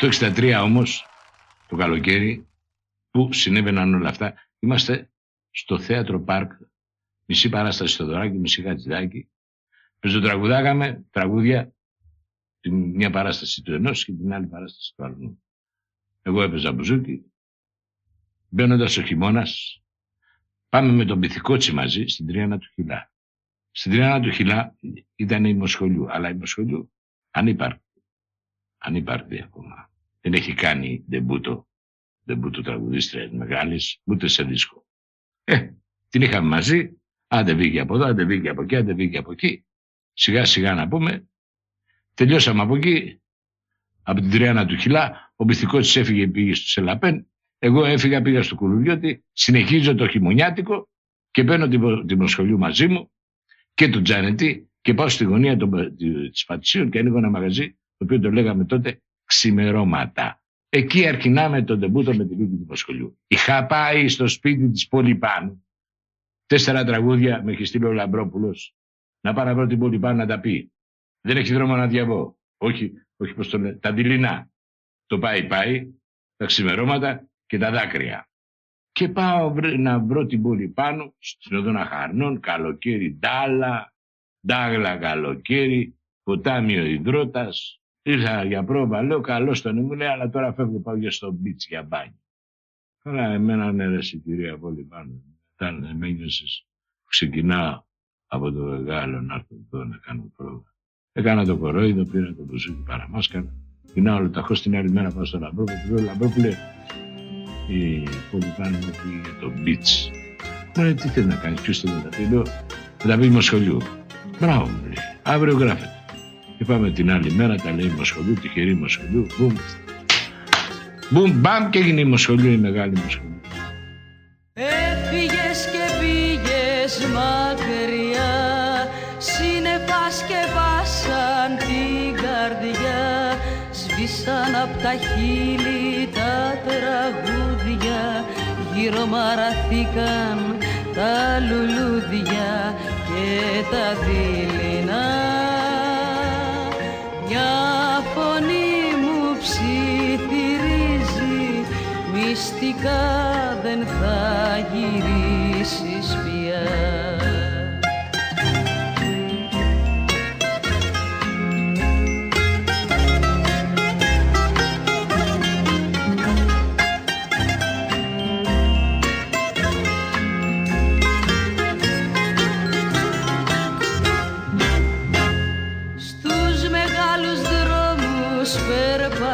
Το 63 όμως, το καλοκαίρι, που συνέβαιναν όλα αυτά, είμαστε στο θέατρο Πάρκ, μισή παράσταση στο Δωράκι, μισή Χατζηδάκι. Πεζοτραγουδάγαμε τραγούδια, την μια παράσταση του ενός και την άλλη παράσταση του άλλου. Εγώ έπαιζα μπουζούκι, μπαίνοντας ο χειμώνας, πάμε με τον Πυθικότσι μαζί στην Τριάνα του Χιλά. Στην Τριάνα του Χιλά ήταν η Μοσχολιού, αλλά η Μοσχολιού ανύπαρκτη. Ανύπαρκτη ακόμα. Δεν έχει κάνει ντεμπούτο, ντεμπούτο τραγουδίστρια μεγάλης, ούτε σε δίσκο. Ε, την είχαμε μαζί, άντε βγήκε από εδώ, άντε βγήκε από εκεί, άντε βγήκε από εκεί. Σιγά σιγά να πούμε, τελειώσαμε από εκεί, από την Τριάνα του Χιλά, ο Μπιθικός έφυγε πήγε στο Σελαπέν, εγώ έφυγα πήγα στο Κουλουριώτη, συνεχίζω το χειμωνιάτικο και παίρνω την, την Μοσχολιού μαζί μου και τον Τζανετή και πάω στη γωνία των- της Πατησίων και ανοίγω ένα μαγαζί το οποίο το λέγαμε τότε ξημερώματα. Εκεί αρχινάμε τον τεμπούτο με τη Λίκη του Πασχολιού. Είχα πάει στο σπίτι της Πολυπάνου. Τέσσερα τραγούδια με έχει στείλει ο Λαμπρόπουλος. Να πάω να βρω την Πολυπάνου να τα πει. Δεν έχει δρόμο να διαβώ. Όχι, όχι πώς το λένε. Τα δειλινά. Το πάει πάει, τα ξημερώματα και τα δάκρυα. Και πάω να βρω την Πολυπάνου στην οδόνα Χαρνών, καλοκαίρι Ντάλα, Ντάγλα καλοκαίρι, ποτάμιο υδρότας, Ήρθα για πρόβα, λέω καλό τον μου λέει, αλλά τώρα φεύγω πάω για στο μπίτς για μπάνι. Καλά, εμένα είναι εισιτηρία πολύ πάνω. Ήταν, με ένιωσες, ξεκινάω από το μεγάλο να έρθω εδώ να κάνω πρόβα. Έκανα το κορόιδο, πήρα το μπουζούκι παραμάσκανα. Την άλλο ταχώ την άλλη μέρα πάω στο Λαμπρόπουλο, του λέω Λαμπρόπουλε, η πόλη πάνω μου πήγε για το μπίτς. Μου λέει, τι θέλει να κάνεις, ποιος θέλει να τα πει, λέω, θα τα πει σχολείου. Μπράβο, μου λέει, αύριο γράφεται. Και πάμε την άλλη μέρα, τα λέει Μοσχολού, τυχερή Μοσχολού, μπουμ. Μπουμ, μπαμ και έγινε η Μοσχολού, η μεγάλη Μοσχολού. Έφυγες και πήγες μακριά, σύννεφα σκεπάσαν την καρδιά, σβήσαν απ' τα χείλη τα τραγούδια, γύρω μαραθήκαν τα λουλούδια και τα δειλινά. Μια φωνή μου ψιθυρίζει Μυστικά δεν θα γυρίσεις πια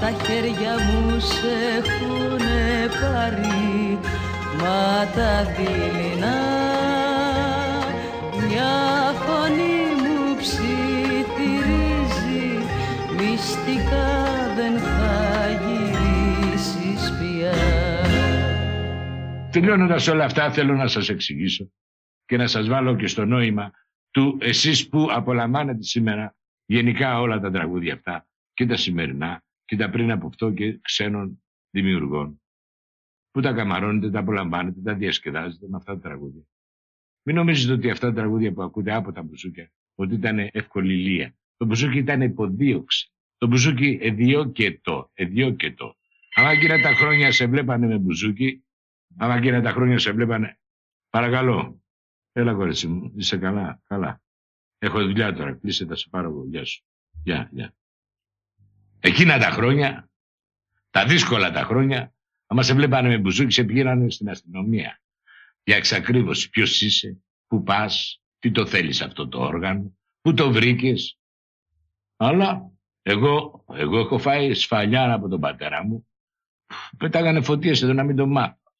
τα χέρια μου σε έχουνε πάρει Μα τα δειλινά. Μια φωνή μου ψιθυρίζει Μυστικά δεν θα γυρίσεις πια. Τελειώνοντας όλα αυτά θέλω να σας εξηγήσω και να σας βάλω και στο νόημα του εσείς που απολαμβάνετε σήμερα γενικά όλα τα τραγούδια αυτά και τα σημερινά και τα πριν από αυτό και ξένων δημιουργών που τα καμαρώνετε, τα απολαμβάνετε, τα διασκεδάζετε με αυτά τα τραγούδια. Μην νομίζετε ότι αυτά τα τραγούδια που ακούτε από τα μπουζούκια ότι ήταν ευκοληλία. Το μπουζούκι ήταν υποδίωξη. Το μπουζούκι εδιώκετο, εδιώκετο. Αν εκείνα τα χρόνια σε βλέπανε με μπουζούκι, αν εκείνα τα χρόνια σε βλέπανε, παρακαλώ, έλα κορίτσι μου, είσαι καλά, καλά. Έχω δουλειά τώρα, κλείσε, θα σε πάρω εγώ, γεια σου. Γεια, γεια. Εκείνα τα χρόνια, τα δύσκολα τα χρόνια, άμα σε βλέπανε με μπουζούκι, σε πηγαίνανε στην αστυνομία. Για εξακρίβωση, ποιος είσαι, πού πας, τι το θέλεις αυτό το όργανο, πού το βρήκες. Αλλά εγώ, εγώ έχω φάει σφαλιά από τον πατέρα μου. Πετάγανε φωτίες εδώ να μην το μάθω.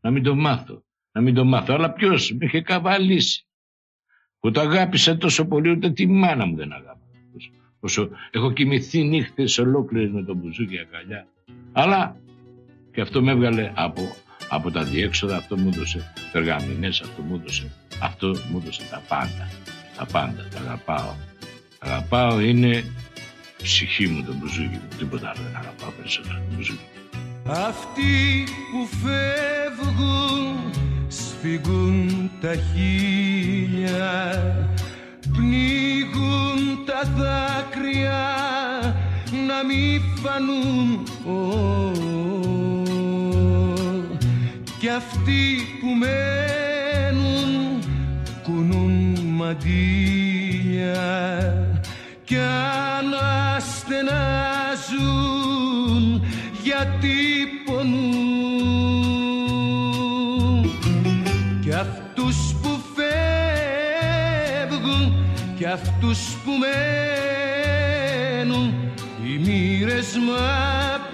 Να μην το μάθω. Να μην το μάθω. Αλλά ποιος με είχε καβαλήσει. Που το αγάπησα τόσο πολύ ούτε τη μάνα μου δεν αγάπησα. Όσο έχω κοιμηθεί νύχτες ολόκληρες με τον μπουζούκι αγκαλιά. Αλλά και αυτό με έβγαλε από, από τα διέξοδα, αυτό μου έδωσε περγαμηνές, αυτό μου έδωσε, αυτό μου έδωσε τα πάντα. Τα πάντα, τα αγαπάω. Τα αγαπάω είναι ψυχή μου το μπουζούκι μου, τίποτα άλλο δεν αγαπάω περισσότερο το μπουζούκι. Αυτοί που φεύγουν σφίγγουν τα χείλια πνίγουν τα δάκρυα να να μη φανούν. Ω, κι αυτοί που μένουν κουνούν μαντήλια κι αναστενάζουν γιατί κι αυτούς που μένουν οι μοίρες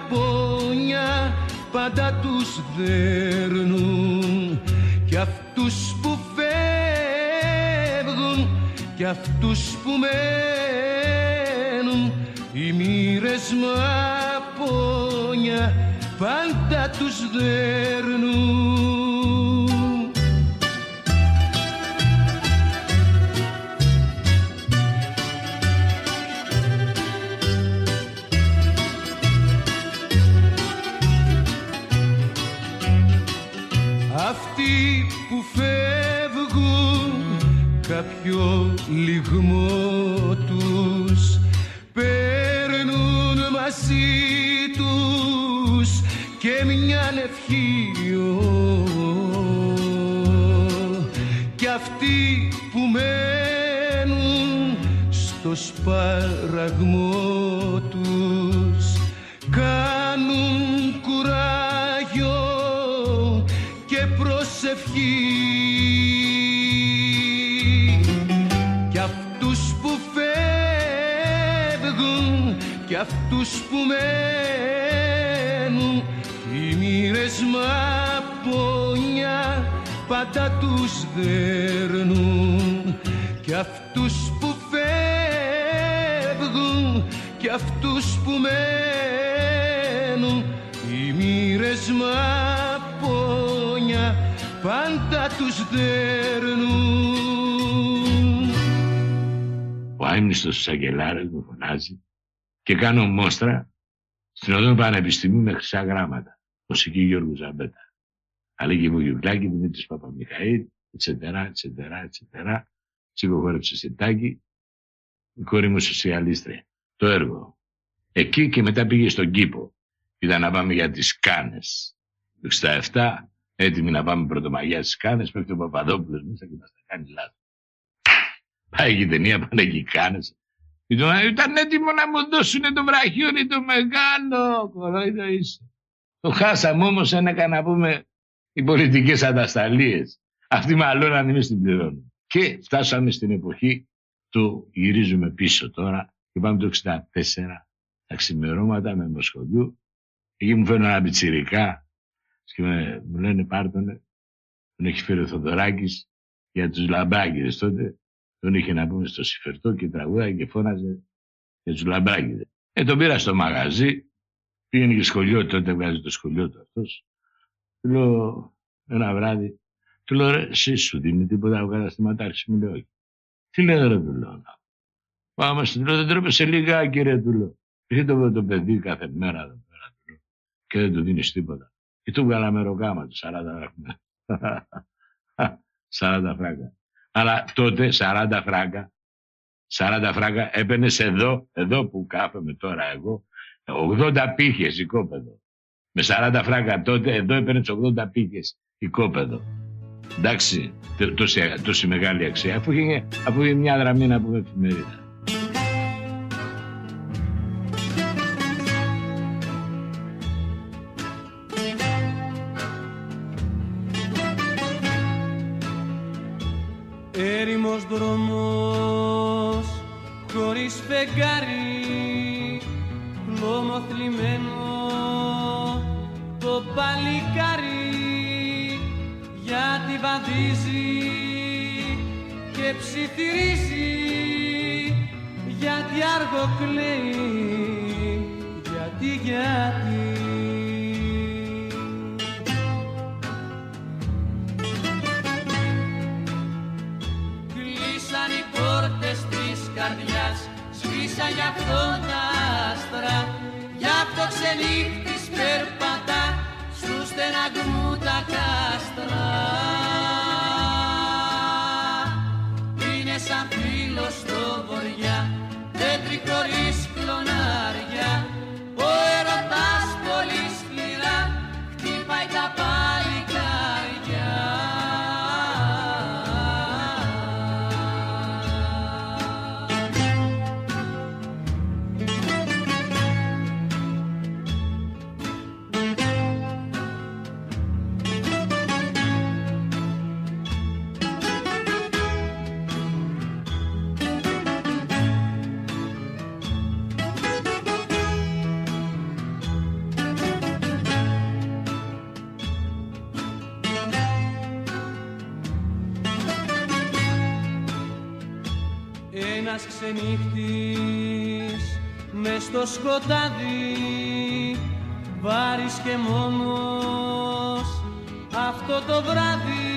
μαπόνια πάντα τους δέρνουν. Κι αυτούς που φεύγουν κι αυτούς που μένουν οι μοίρες μαπόνια πάντα τους δέρνουν λιγμό τους. Παίρνουν μαζί τους και μια ευχή κι αυτοί που μένουν στο σπαραγμό τους κάνουν κουράγιο και προσευχή φεύγουν κι αυτούς που μένουν. Οι μοίρες μαπόνια πάντα τους δέρνουν. Κι αυτούς που φεύγουν κι αυτούς που μένουν. Οι μοίρες μαπόνια πάντα τους δέρνουν Ο άιμνηστος Σαγγελάρας μου φωνάζει και κάνω μόστρα στην οδό Πανεπιστημίου με χρυσά γράμματα. Μουσική Γιώργου Ζαμπέτα. Αλήγη μου Γιουβλάκη, Δημήτρης Παπαμιχαήλ, ετσετέρα, ετσετέρα, ετσετέρα. Ψυχοχώρεψε στην Τάκη, η κόρη μου σοσιαλίστρια. Το έργο. Εκεί και μετά πήγε στον κήπο. Ήταν να πάμε για τις Κάνες. Το 67, έτοιμοι να πάμε πρωτομαγιά στις Κάνες, πέφτει ο Παπαδόπουλος μέσα και μας τα κάνει λάθος. Πάει η ταινία, πάνε εκεί οι Κάνες. Ήταν, ήταν έτοιμο να μου δώσουν το βραχιόνι το μεγάλο. Κορόιδο είσαι. Το χάσαμε όμως ένα να πούμε οι πολιτικές ατασταλίες. Αυτοί μαλώναν εμείς την πληρώνουμε. Και φτάσαμε στην εποχή του γυρίζουμε πίσω τώρα και πάμε το 64 τα ξημερώματα με Μοσχολιού. Εκεί μου φέρνουν ένα πιτσιρικά και με, μου λένε πάρτονε. Τον έχει φέρει ο Θοδωράκης για τους λαμπάκιδες τότε. Τον είχε να πούμε στο Σιφερτό και τραγούδα και φώναζε για τους λαμπάκιδες. Ε, τον πήρα στο μαγαζί. Πήγαινε και σχολείο τότε, βγάζει το σχολείο του αυτός. Του λέω ένα βράδυ, του λέω ρε, εσύ σου δίνει τίποτα ο καταστηματάρχης, μου λέει όχι. Τι λέει ρε, του λέω. Πάμε στην λέω, δεν τρέπεσαι λιγάκι ρε, του λέω. Είχε το, το παιδί κάθε μέρα εδώ πέρα, του λέω. Και δεν του δίνεις τίποτα. Και του βγάλαμε ροκάμα του, 40 [laughs] φράγκα. 40 φράγκα. Αλλά τότε 40 φράγκα, 40 φράγκα έπαιρνε εδώ, εδώ που κάθομαι τώρα εγώ, 80 πύχες οικόπεδο. Με 40 φράγκα τότε, εδώ έπαιρνε 80 πύχες οικόπεδο. Εντάξει, τόση, τόση μεγάλη αξία, αφού είχε, αφού είχε μια δραμή να πούμε εφημερίδα. Σκοτάδι βάρης και μόνος. Αυτό το βράδυ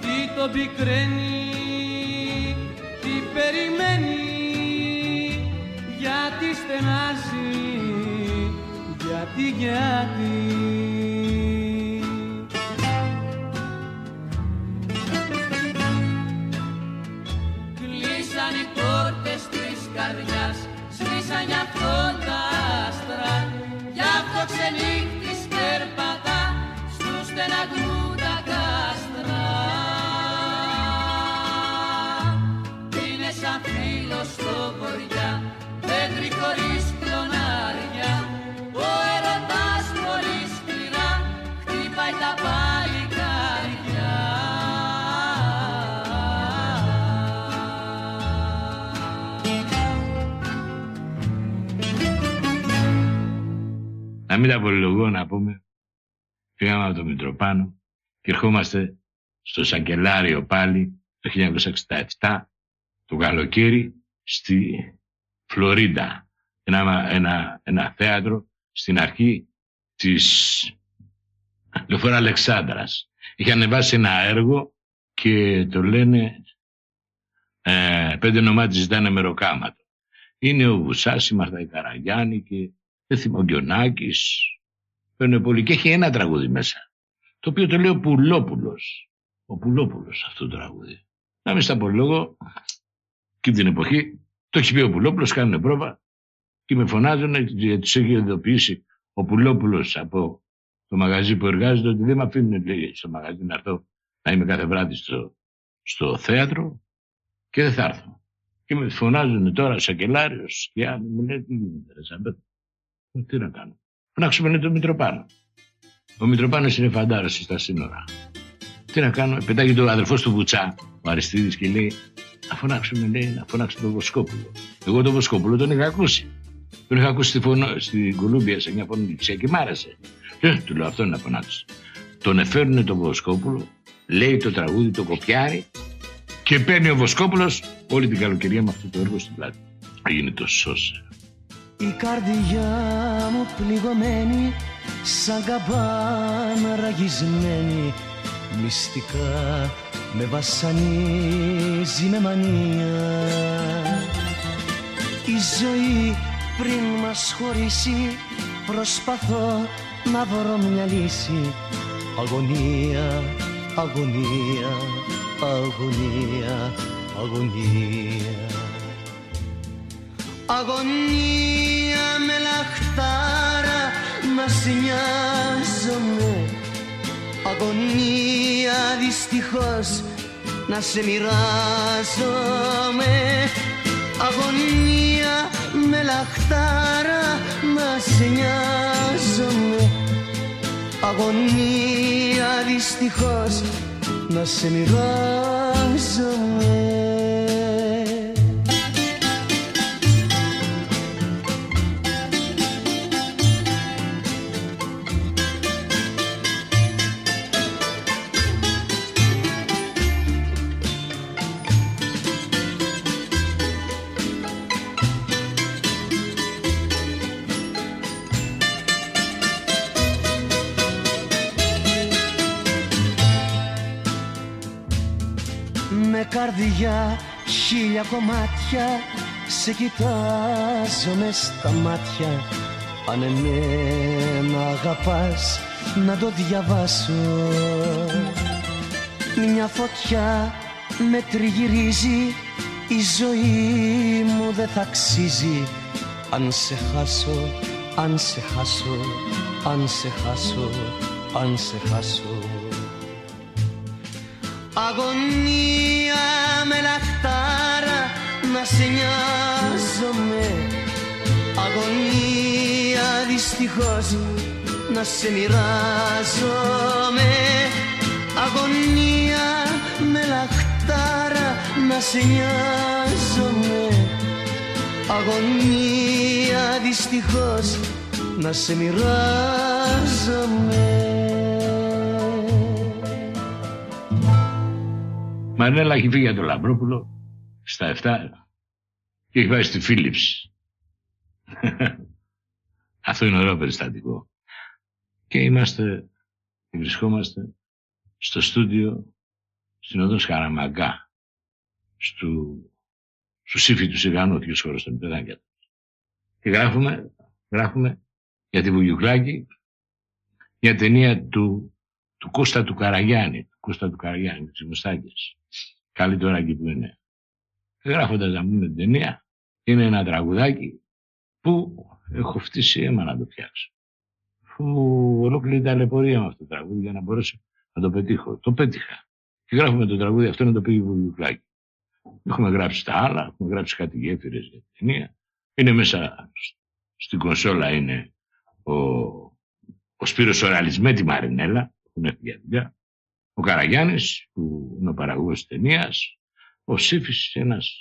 τι το πικραίνει 50 να πούμε, φύγαμε από το Μητροπάνο και ερχόμαστε στο Σαγκελάριο πάλι το 1967 το καλοκαίρι στη Φλωρίντα, ένα, ένα, ένα θέατρο στην αρχή της Λεωφόρα Αλεξάνδρας. Είχε ανεβάσει ένα έργο και το λένε ε, πέντε νομάτια ζητάνε μεροκάματο. Είναι ο Βουσάς, η Μαρταϊκαραγιάννη και δεν θυμάμαι, ο Γκιονάκης. Παίρνουν πολύ και έχει ένα τραγούδι μέσα. Το οποίο το λέει ο Πουλόπουλος. Ο Πουλόπουλος αυτό το τραγούδι. Να μην στα πω λόγο, και την εποχή, το έχει πει ο Πουλόπουλος, κάνουν πρόβα και με φωνάζουν γιατί τους έχει ειδοποιήσει ο Πουλόπουλος από το μαγαζί που εργάζεται ότι δεν με αφήνουν λέει, στο μαγαζί να έρθω να είμαι κάθε βράδυ στο, στο θέατρο και δεν θα έρθω. Και με φωνάζουν τώρα Σακελάριος και άλλοι μου λένε τι γίνεται ρε Σαμπέτ. Ε, Τι να κάνω. Φωνάξουμε λέει τον Μητροπάνο. Ο Μητροπάνος είναι φαντάρος στα σύνορα. Τι να κάνω, πετάγεται ο αδερφός του Βουτσά, ο Αριστίδης και λέει να φωνάξουμε, λέει, να φωνάξουμε τον Βοσκόπουλο. Εγώ τον Βοσκόπουλο τον είχα ακούσει. Τον είχα ακούσει στη φωνο, στην Κολούμπια σε μια φωνοληψία και μ' άρεσε. Ε, του λέω αυτό είναι να φωνάξει. Τον εφαίρνουν τον Βοσκόπουλο, λέει το τραγούδι, το κοπιάρι και παίρνει ο Βοσκόπουλος όλη την καλοκαιρία με αυτό το έργο στην πλάτη. Έγινε το σώσε. Η καρδιά μου πληγωμένη σαν καμπάνα ραγισμένη. Μυστικά με βασανίζει με μανία. Η ζωή πριν μας χωρίσει προσπαθώ να βρω μια λύση. Αγωνία, αγωνία, αγωνία, αγωνία Αγωνία με λαχτάρα να σε νοιάζομαι Αγωνία δυστυχώς να σε μοιράζομαι. Αγωνία με λαχτάρα να σε νοιάζομαι Αγωνία δυστυχώς να σε μοιράζομαι καρδιά χίλια κομμάτια Σε κοιτάζω μες στα μάτια. Αν εμένα αγαπάς να το διαβάσω. Μια φωτιά με τριγυρίζει Η ζωή μου δεν θα αξίζει. Αν σε χάσω, αν σε χάσω Αν σε χάσω, αν σε χάσω Αγωνία με λαχτάρα να σε νοιάζομαι. Αγωνία δυστυχώς να σε μοιράζομαι. Αγωνία με λαχτάρα να σε νοιάζομαι. Αγωνία δυστυχώς να σε μοιράζομαι Μαρινέλα έχει φύγει για τον Λαμπρόπουλο στα 7 και έχει πάει στη Philips. [laughs] Αυτό είναι ωραίο περιστατικό. Και είμαστε, βρισκόμαστε στο στούντιο στην οδό Χαραμαγκά, στου, στο σύφι του Σιγανού, ο χώρος των παιδάκια Και γράφουμε, γράφουμε για τη Βουγιουκλάκη, μια ταινία του, του Κώστα του Καραγιάννη, του Κώστα του Καραγιάννη, της Μουστάκης. Καλή τώρα εκεί που είναι. Γράφοντας να πούμε την ταινία, είναι ένα τραγουδάκι που έχω φτύσει αίμα να το φτιάξω. Φου ολόκληρη ταλαιπωρία με αυτό το τραγούδι για να μπορέσω να το πετύχω. Το πέτυχα. Και γράφουμε το τραγούδι αυτό να το πήγε βουλιουκλάκι. Έχουμε γράψει τα άλλα, έχουμε γράψει κάτι γέφυρες για την ταινία. Είναι μέσα στην κονσόλα είναι ο, ο Σπύρος Οράλης με τη Μαρινέλα, που είναι για δουλειά. Ο Καραγιάννης, που είναι ο παραγωγός της ταινίας. Ο Σύφης, ένας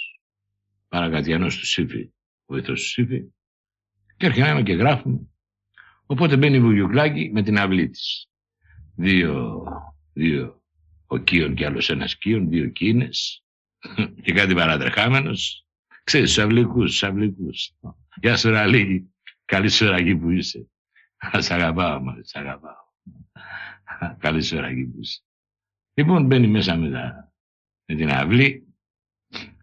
παρακατιανός του Σύφη, βοηθός του Σύφη. Και αρχινάμε και γράφουμε. Οπότε μπαίνει η Βουγιουκλάκη με την αυλή της. Δύο, δύο οκίων και άλλος ένας κίον, δύο κίνες και κάτι παρατρεχάμενος. Ξέρεις, στους αυλικούς, στους αυλικούς. Γεια σου Ραλή, καλή σου ώρα εκεί που είσαι. Σ' αγαπάω, μα, σ' αγαπάω. Καλή σου ώρα εκεί που είσαι. Λοιπόν, μπαίνει μέσα με, τα, με την αυλή.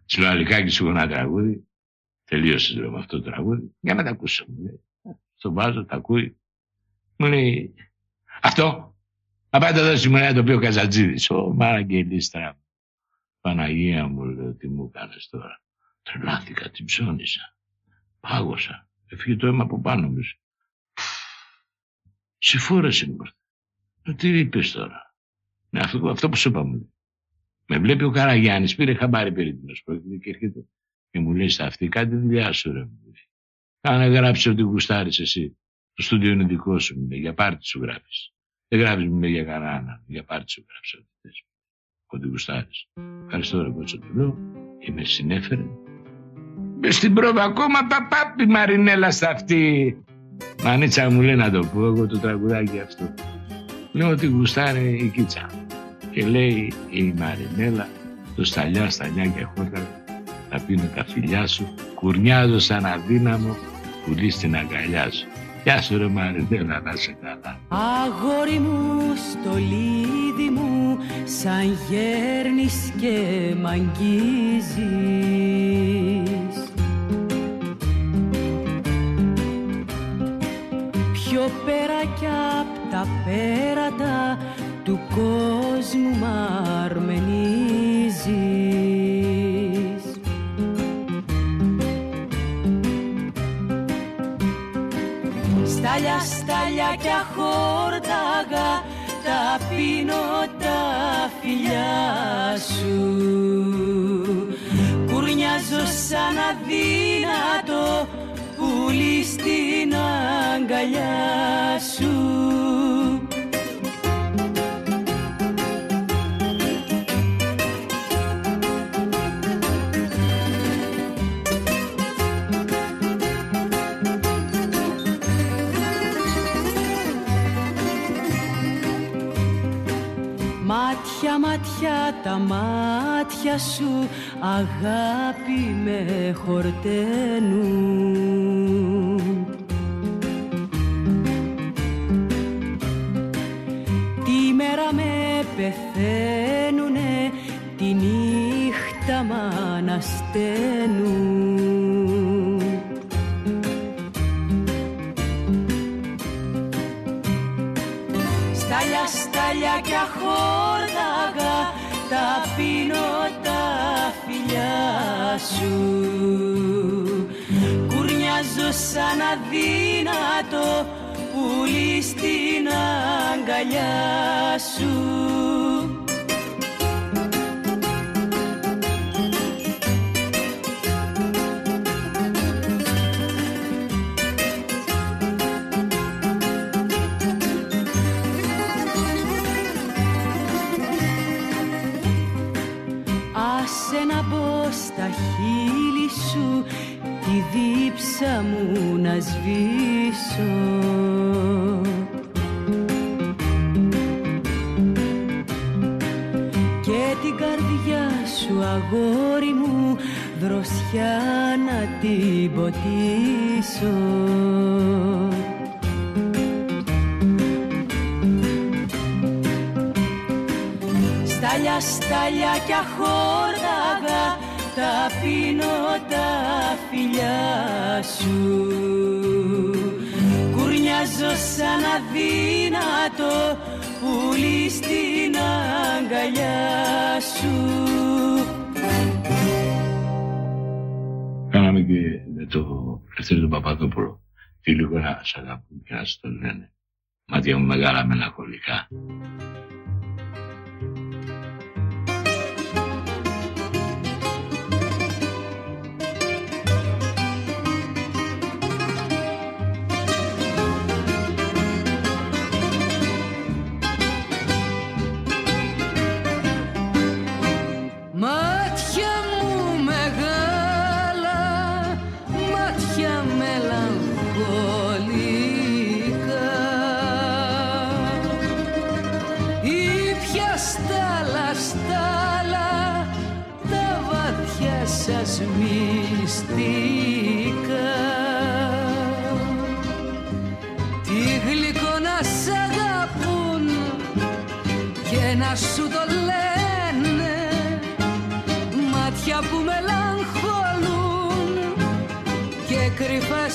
Σιλοαλικάκι σου ένα τραγούδι. Τελείωσε λέω με αυτό το τραγούδι. Για να τα ακούσω. Μου λέει. Στο βάζω, τα ακούει. Μου λέει, αυτό. Να πάει το δώσει μου λέει το πει ο Καζατζίδης. Ω Μαραγγελίστρα. Παναγία μου λέω τι μου κάνεις τώρα. Τρελάθηκα, την ψώνισα. Πάγωσα. Έφυγε το αίμα από πάνω μου. Συμφόρεσε μου. Ε, τι είπες τώρα. Ναι, αυτό, αυτό που σου είπα μου. Με βλέπει ο Καραγιάννης, πήρε χαμπάρι περί την πρόκειται και έρχεται και μου λέει στα αυτή κάτι δουλειά σου ρε. Κάνε γράψει ότι γουστάρεις εσύ. Το στούντιο είναι δικό σου, μου λέει, για πάρτι σου γράφεις. Δεν γράφεις, μου λέει, για κανένα, για πάρτι σου γράψει ό,τι θες. Ότι γουστάρεις. Ευχαριστώ ρε κότσο του λέω και με συνέφερε. Με στην πρόβα ακόμα παπάπη Μαρινέλα στα αυτή. Μανίτσα μου λέει να το πω εγώ το τραγουδάκι αυτό. Λέω ότι γουστάρει η κίτσα. Και λέει η Μαρινέλα το σταλιά, σταλιά και χόρτα θα πίνω τα φιλιά σου, κουρνιάζω σαν αδύναμο, πουλί στην αγκαλιά σου. Γεια σου ρε Μαρινέλα, να σε καλά. Αγόρι μου, στο λίδι μου, σαν γέρνεις και μ' αγγίζεις. Πιο πέρα κι απ' τα πέρατα του κόσμου μ' αρμενίζεις. Στάλια, στάλια κι αχόρταγα τα πίνω τα φιλιά σου Κουρνιάζω σαν αδύνατο πουλί στην αγκαλιά σου Μάτια, μάτια, τα μάτια σου αγάπη με χορταίνουν. Τη μέρα με πεθαίνουνε, τη νύχτα μ' ανασταίνουν. Στάλια, στάλια κι αχόρταγα σου. Κουρνιάζω σαν αδύνατο πουλί στην αγκαλιά σου δίψα μου να σβήσω. Και την καρδιά σου αγόρι μου δροσιά να την ποτίσω. Στάλια, στάλια κι αχόρταγα τα πίνω τα φιλιά σου Κουρνιάζω σαν αδύνατο πουλί στην αγκαλιά σου Κάναμε και με το Ελευθερίο του Παπαδόπουλο τι λίγο να σ' αγαπούν και να σου το λένε. Μάτια μου μεγάλα μελαγχολικά. Μάτια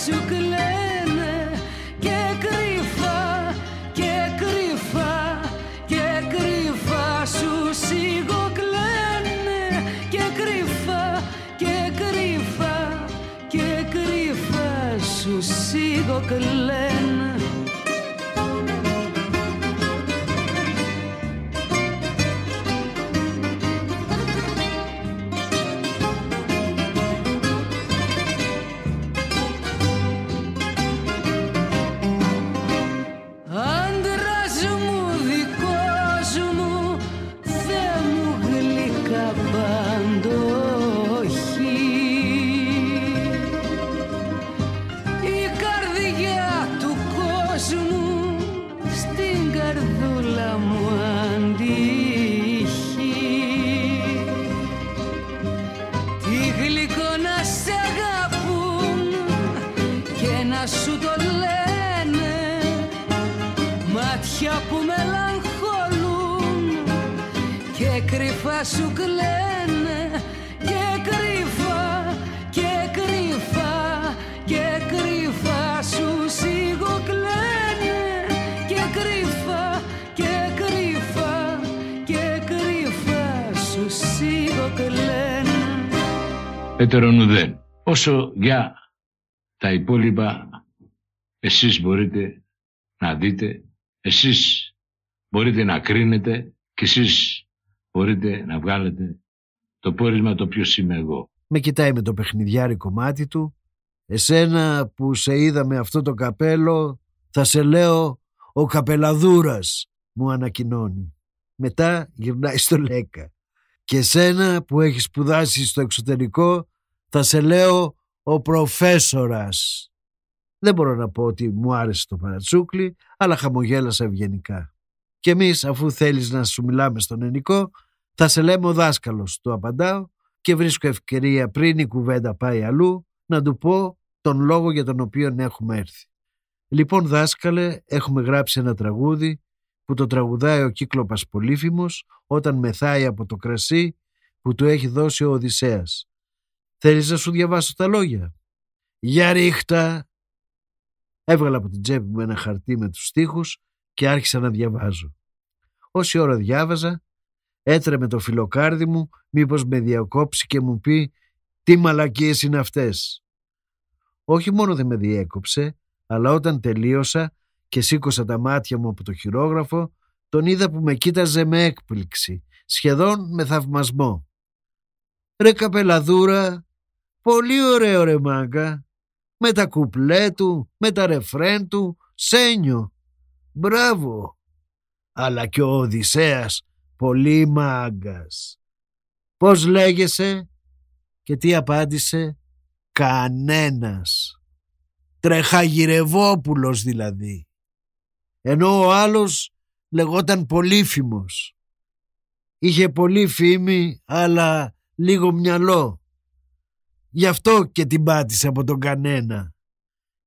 σου κλαίνε και κρυφά και κρυφά και κρυφά σου σιγοκλαίνε και κρυφά και κρυφά και κρυφά σου σιγοκλαίνε Ετερονουδέν. Όσο για τα υπόλοιπα εσείς μπορείτε να δείτε, εσείς μπορείτε να κρίνετε και εσείς μπορείτε να βγάλετε το πόρισμα το ποιος είμαι εγώ. Με κοιτάει με το παιχνιδιάρικο μάτι του. Εσένα που σε είδα με αυτό το καπέλο θα σε λέω ο καπελαδούρας μου ανακοινώνει. Μετά γυρνάει στο Λέκα. Και εσένα που έχεις σπουδάσει στο εξωτερικό θα σε λέω ο προφέσορας. Δεν μπορώ να πω ότι μου άρεσε το παρατσούκλι, αλλά χαμογέλασα ευγενικά. Και εμείς αφού θέλεις να σου μιλάμε στον ενικό, θα σε λέμε ο δάσκαλος, του απαντάω και βρίσκω ευκαιρία πριν η κουβέντα πάει αλλού να του πω τον λόγο για τον οποίο έχουμε έρθει. Λοιπόν δάσκαλε, έχουμε γράψει ένα τραγούδι που το τραγουδάει ο Κύκλοπας Πολύφημος όταν μεθάει από το κρασί που του έχει δώσει ο Οδυσσέας. Θέλεις να σου διαβάσω τα λόγια; Για ρίχτα. Έβγαλα από την τσέπη μου ένα χαρτί με τους στίχους και άρχισα να διαβάζω. Όση ώρα διάβαζα, έτρεμε το φιλοκάρδι μου μήπως με διακόψει και μου πει τι μαλακίες είναι αυτές. Όχι μόνο δεν με διέκοψε, αλλά όταν τελείωσα και σήκωσα τα μάτια μου από το χειρόγραφο, τον είδα που με κοίταζε με έκπληξη, σχεδόν με θαυμασμό. «Ρε καπελαδούρα, πολύ ωραίο ρε μάγκα, με τα κουπλέ του, με τα ρεφρέν του, σένιο. Μπράβο. Αλλά και ο Οδυσσέας, πολύ μάγκας. Πώς λέγεσαι και τι απάντησε, κανένας. Τρεχαγυρευόπουλος δηλαδή. Ενώ ο άλλος λεγόταν Πολύφημος. είχε πολύ φήμη αλλά λίγο μυαλό. Γι' αυτό και την πάτησε από τον κανένα.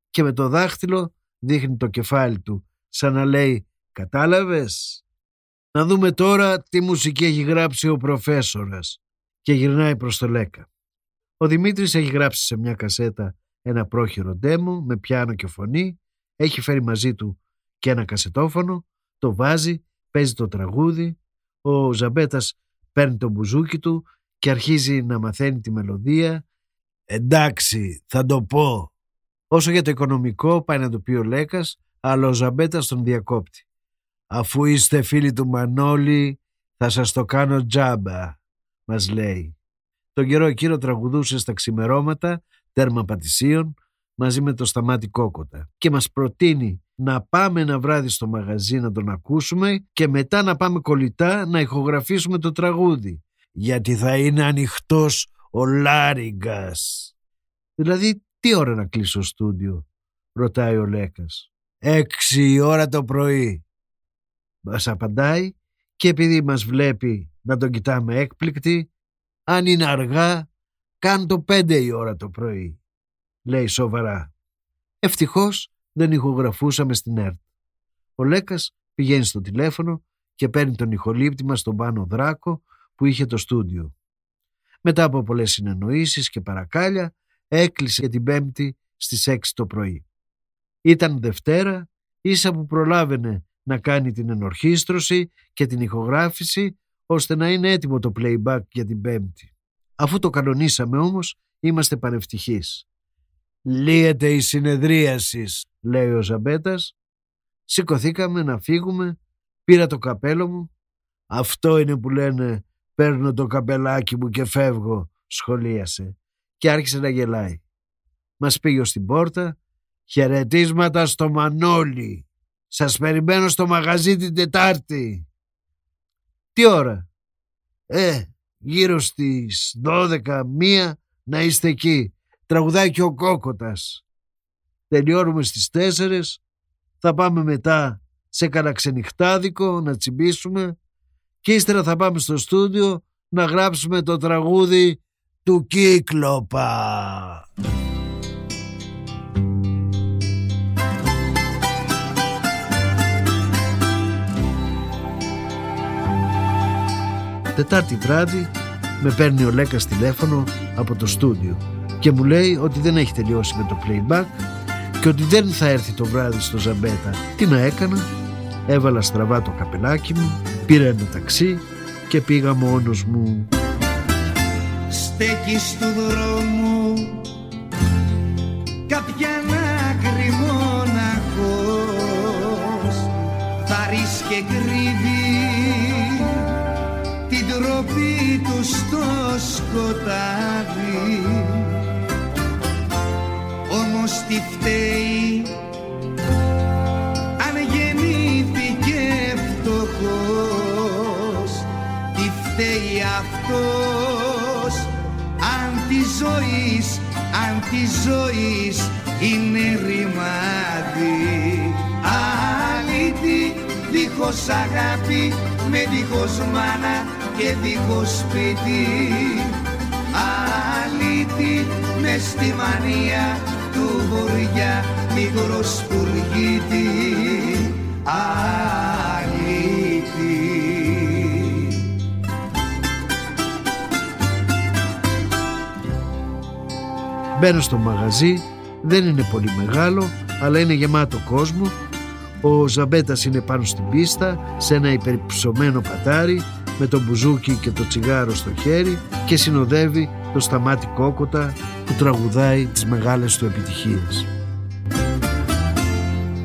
Και με το δάχτυλο δείχνει το κεφάλι του σαν να λέει «Κατάλαβες» Να δούμε τώρα τι μουσική έχει γράψει ο προφέσορας και γυρνάει προς το Λέκα. Ο Δημήτρης έχει γράψει σε μια κασέτα ένα πρόχειρο ντέμο με πιάνο και φωνή, έχει φέρει μαζί του και ένα κασετόφωνο, το βάζει, παίζει το τραγούδι, ο Ζαμπέτας παίρνει το μπουζούκι του και αρχίζει να μαθαίνει τη μελωδία. Εντάξει, θα το πω. Όσο για το οικονομικό πάει να το πει ο Λέκας, αλλά ο Ζαμπέτας τον διακόπτει. Αφού είστε φίλοι του Μανώλη, θα σας το κάνω τζάμπα, μας λέει. Τον καιρό εκείνο τραγουδούσε στα ξημερώματα, τέρμα πατησίων, μαζί με το Σταμάτη Κόκοτα και μας προτείνει να πάμε ένα βράδυ στο μαγαζί να τον ακούσουμε και μετά να πάμε κολλητά να ηχογραφήσουμε το τραγούδι γιατί θα είναι ανοιχτός ο Λάριγκας. Δηλαδή τι ώρα να κλείσω στούντιο ρωτάει ο Λέκας. Έξι ώρα το πρωί. Μας απαντάει και επειδή μας βλέπει να τον κοιτάμε έκπληκτοι αν είναι αργά κάν το πέντε η ώρα το πρωί λέει σοβαρά. Ευτυχώς δεν ηχογραφούσαμε στην ΕΡΤ. Ο Λέκας πηγαίνει στο τηλέφωνο και παίρνει τον ηχολήπτη μας στον πάνω δράκο που είχε το στούντιο. Μετά από πολλές συνεννοήσεις και παρακάλια έκλεισε για την Πέμπτη στις 6 το πρωί. Ήταν Δευτέρα, ίσα που προλάβαινε να κάνει την ενορχίστρωση και την ηχογράφηση ώστε να είναι έτοιμο το playback για την Πέμπτη. Αφού το κανονίσαμε όμως, είμαστε πανευτυχείς. «Λύεται η συνεδρίαση», λέει ο Ζαμπέτας. Σηκωθήκαμε να φύγουμε, πήρα το καπέλο μου. «Αυτό είναι που λένε παίρνω το καπελάκι μου και φεύγω», σχολίασε και άρχισε να γελάει. Μας πήγε στην πόρτα «Χαιρετίσματα στο Μανώλη. Σας περιμένω στο μαγαζί την Τετάρτη». «Τι ώρα» «Ε, γύρω στις 12, μία να είστε εκεί τραγουδάει και ο Κόκοτας. Τελειώνουμε στις 4, θα πάμε μετά σε κανένα ξενυχτάδικο να τσιμπήσουμε και ύστερα θα πάμε στο στούντιο να γράψουμε το τραγούδι του Κύκλοπα. Τετάρτη βράδυ με παίρνει ο Λέκας τηλέφωνο από το στούντιο και μου λέει ότι δεν έχει τελειώσει με το playback και ότι δεν θα έρθει το βράδυ στο Ζαμπέτα. Τι να έκανα, έβαλα στραβά το καπελάκι μου, πήρα ένα ταξί και πήγα μόνος μου. Στέκει του δρόμου κάποια άκρη μοναχός θα και κρύβει την τροπή του στο σκοτάδι όμως τι φταίει αυτός αν της ζωής αν της ζωής είναι ρημάδι. Αλήτη δίχως αγάπη με δίχως μάνα και δίχως σπίτι. Αλήτη με στη μανία του βοριά μικρό σπουργίτη Μπαίνω στο μαγαζί, δεν είναι πολύ μεγάλο, αλλά είναι γεμάτο κόσμο. Ο Ζαμπέτας είναι πάνω στην πίστα, σε ένα υπερυψωμένο πατάρι, με το μπουζούκι και το τσιγάρο στο χέρι και συνοδεύει το σταμάτη κόκοτα που τραγουδάει τις μεγάλες του επιτυχίες.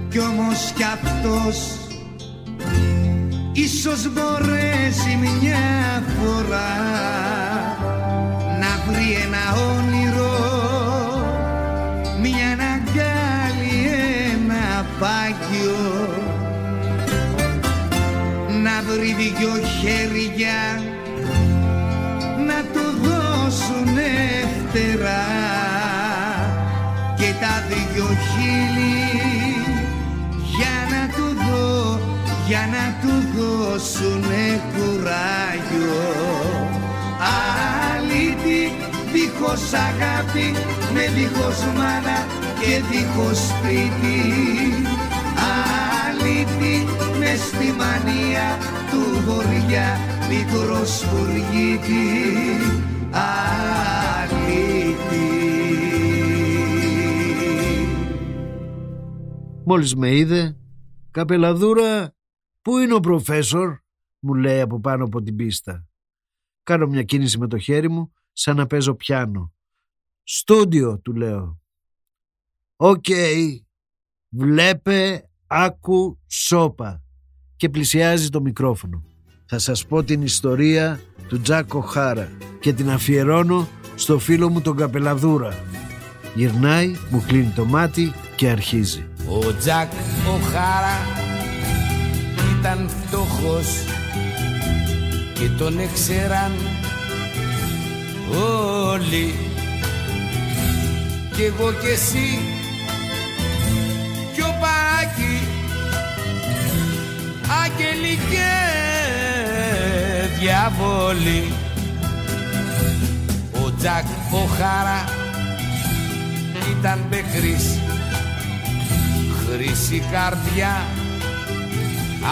Κι όμως κι αυτός ίσως μπορέσει μια φορά δυο χέρια να του δώσουνε φτερά και τα δυο χείλη για να του δω, για να του δω δώσουνε κουράγιο. Αλήτη δίχως αγάπη με δίχως μάνα και δίχως σπίτι Αλήτη με στη μανία του βοριά μικρός σπουργίτη Αλήτη Μόλις με είδε «Καπελαδούρα, πού είναι ο προφέσορ» μου λέει από πάνω από την πίστα. Κάνω μια κίνηση με το χέρι μου σαν να παίζω πιάνο. «Στούντιο» του λέω. «Ok, βλέπε, άκου, σώπα» και πλησιάζει το μικρόφωνο. Θα σας πω την ιστορία του Τζακ Ο'Χάρα και την αφιερώνω στο φίλο μου τον Καπελαδούρα. Γυρνάει, μου κλείνει το μάτι και αρχίζει. Ο Τζακ Ο'Χάρα ήταν φτωχός και τον έξεραν όλοι κι εγώ κι εσύ κι ο Παράκη άγγελοι και διαβόλοι ο Τζακ ο Χάρα ήταν μπεκρής χρυσή καρδιά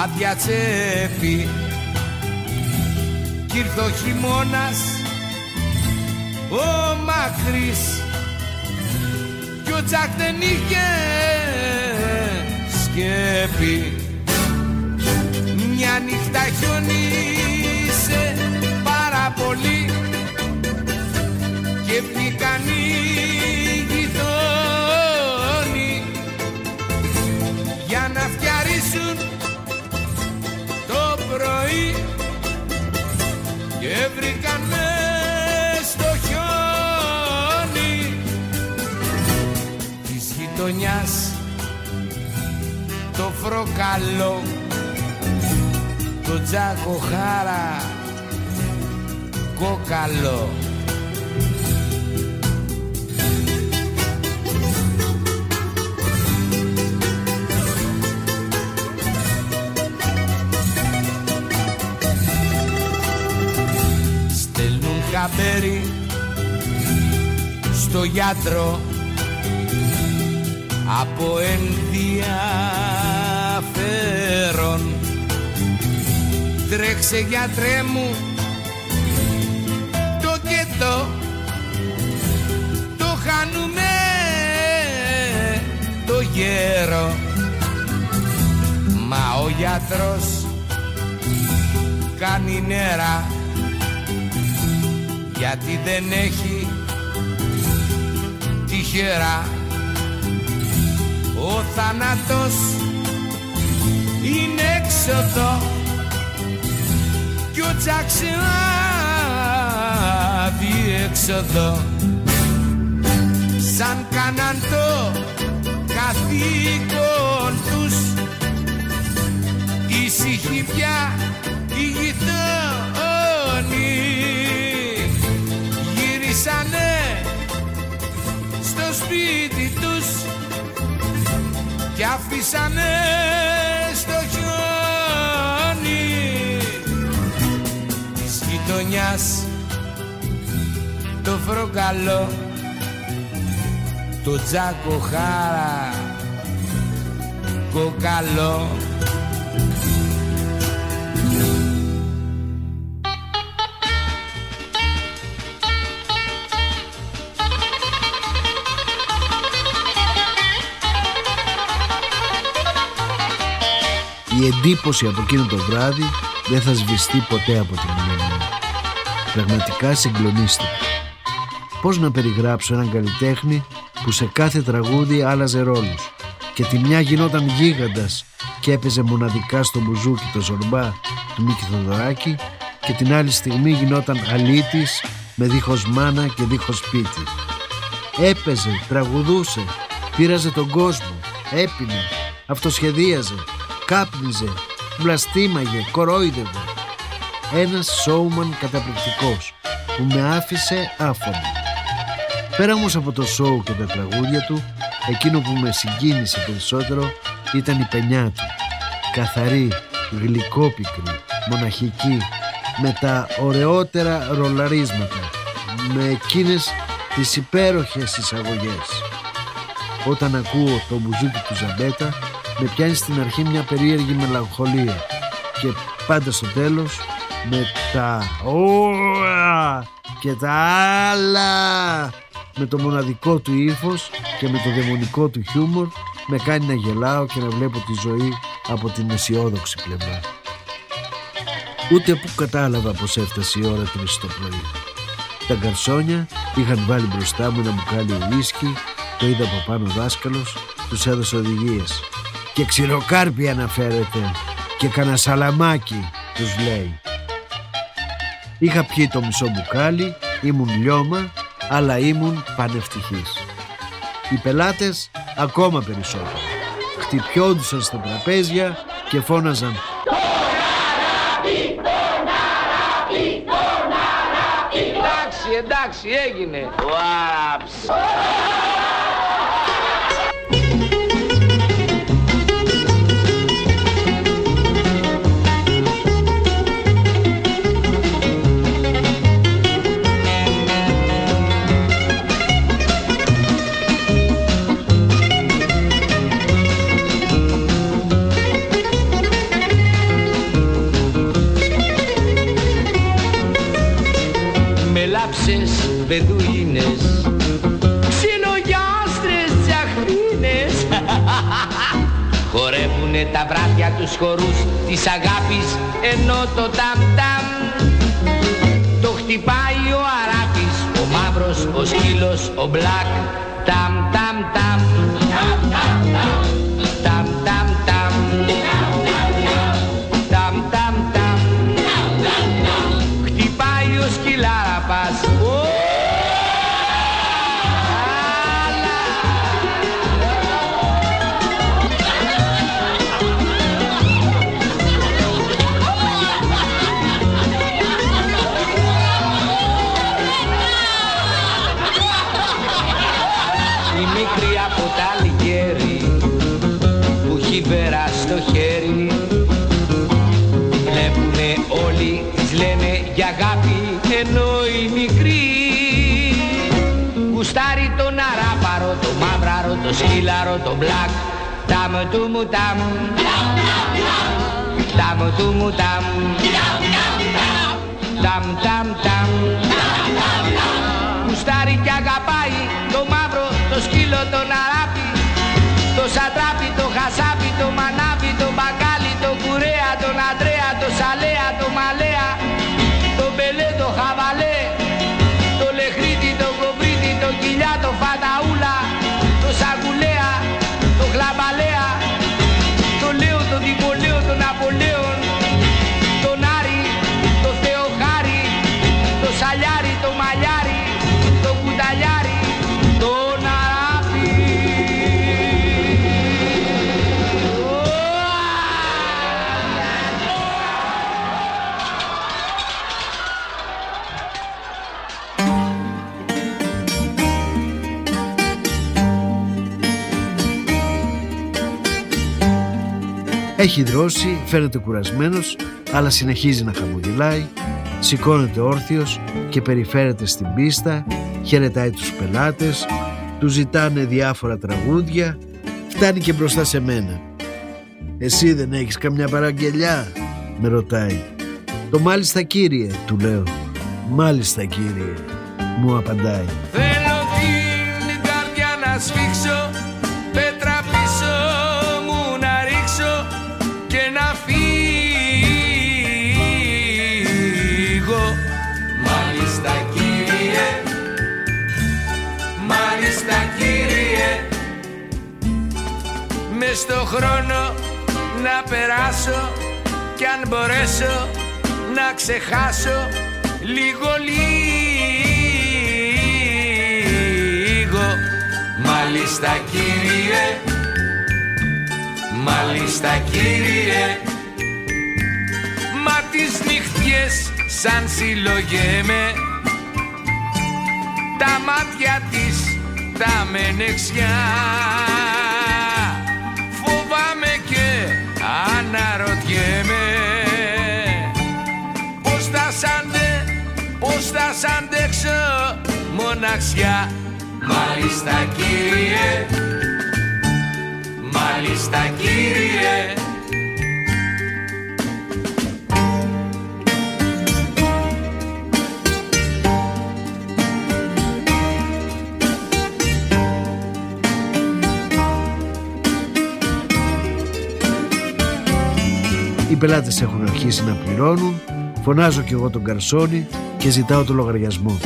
άδεια τσέπη. Κι ήρθε ο χειμώνας ο μακρύς. Κι ο Τζακ δεν είχε σκέπη μια νύχτα χιονίσε πάρα πολύ. Και βγήκαν οι γειτόνι για να φτιαρίσουν το πρωί. Και βρήκαν μες στο χιόνι της γειτονιάς το φροκαλό το τζάκο χάρα κόκαλο. Στέλνουν χαμπέρι στο γιατρό από ενδιαφέρον Τρέξε γιατρέ μου. Το και το. Το χάνουμε. Το γέρο. Μα ο γιατρός κάνει νερά. Γιατί δεν έχει τυχερά ο θάνατος είναι έξοδο κι ο Τζάξε διέξοδο σαν κάναν το καθήκον τους. Ήσυχοι πια οι γειτόνοι γύρισανε στο σπίτι τους. Κι αφήσανε της γειτονιάς το φροκαλό το τζάκο χάρα. Κοκαλό. Η εντύπωση από εκείνο το βράδυ δεν θα σβηστεί ποτέ από την μνήμη μου. Πραγματικά συγκλονίστηκα. Πώς να περιγράψω έναν καλλιτέχνη που σε κάθε τραγούδι άλλαζε ρόλους και τη μια γινόταν γίγαντας και έπαιζε μοναδικά στο μπουζούκι το ζορμπά του Μίκη Θοδωράκη και την άλλη στιγμή γινόταν αλήτης με δίχως μάνα και δίχως σπίτι. Έπαιζε, τραγουδούσε, πήραζε τον κόσμο, έπινε, αυτοσχεδίαζε, κάπνιζε, βλαστήμαγε, κορόιδευε. Ένας σόουμαν καταπληκτικός που με άφησε άφωνο. Πέρα όμως από το σόου και τα τραγούδια του, εκείνο που με συγκίνησε περισσότερο ήταν η πενιά του. Καθαρή, γλυκόπικρη, μοναχική, με τα ωραιότερα ρολαρίσματα, με εκείνες τις υπέροχες εισαγωγές. Όταν ακούω το μπουζούκι του Ζαμπέτα, με πιάνει στην αρχή μια περίεργη μελαγχολία και πάντα στο τέλος με τα «Ωρα» και τα άλλα με το μοναδικό του ύφος και με το δαιμονικό του χιούμορ με κάνει να γελάω και να βλέπω τη ζωή από την αισιόδοξη πλευρά. Ούτε που κατάλαβα πως έφτασε η ώρα τρεις το πρωί. Τα γκαρσόνια είχαν βάλει μπροστά μου ένα μπουκάλι ουίσκι, το είδα από πάνω ο δάσκαλος, τους έδωσε οδηγίες. Και ξηροκάρπι αναφέρεται και κανένα σαλαμάκι τους λέει. Είχα πιει το μισό μπουκάλι, ήμουν λιώμα, αλλά ήμουν πανευτυχής. Οι πελάτες ακόμα περισσότερο. Χτυπιόντουσαν στα τραπέζια και φώναζαν Εντάξει, εντάξει, έγινε. Βάψ. Χορεύουνε τα βράδια τους χορούς της αγάπης Ενώ το ταμ ταμ Το χτυπάει ο Αράπης Ο μαύρος, ο σκύλος, ο μπλακ Ταμ ταμ ταμ Γουστάρει τον αράπαρο, το μαύραρο, το σκύλαρο, το μπλακ. Ταμ του μου ταμ Ταμ του μου ταμ Ταμ ταμ ταμ Γουστάρει και αγαπάει το μαύρο, το σκύλο, τον αράπη. Το σατράπι, το χασάπι, το μανάβι, το μπακάλι, το κουρέα, Έχει δρώσει, φαίνεται κουρασμένος, αλλά συνεχίζει να χαμογελάει, σηκώνεται όρθιος και περιφέρεται στην πίστα, χαιρετάει τους πελάτες, του ζητάνε διάφορα τραγούδια, φτάνει και μπροστά σε μένα. «Εσύ δεν έχεις καμιά παραγγελιά» με ρωτάει. «Το μάλιστα κύριε» του λέω. «Μάλιστα κύριε» μου απαντάει. Θέλω την καρδιά να σφίξω στο χρόνο να περάσω Κι αν μπορέσω να ξεχάσω λίγο λίγο. Μάλιστα κύριε. Μάλιστα κύριε. Μα τις νυχτιές σαν συλλογέμαι. Τα μάτια της τα μενεξιά Αναρωτιέμαι Πώς θα σ' αντέ, πώς θα σ' αντέξω Μοναξιά. Μάλιστα κύριε. Μάλιστα κύριε. Πελάτες έχουν αρχίσει να πληρώνουν, φωνάζω κι εγώ τον καρσόνι και ζητάω το λογαριασμό.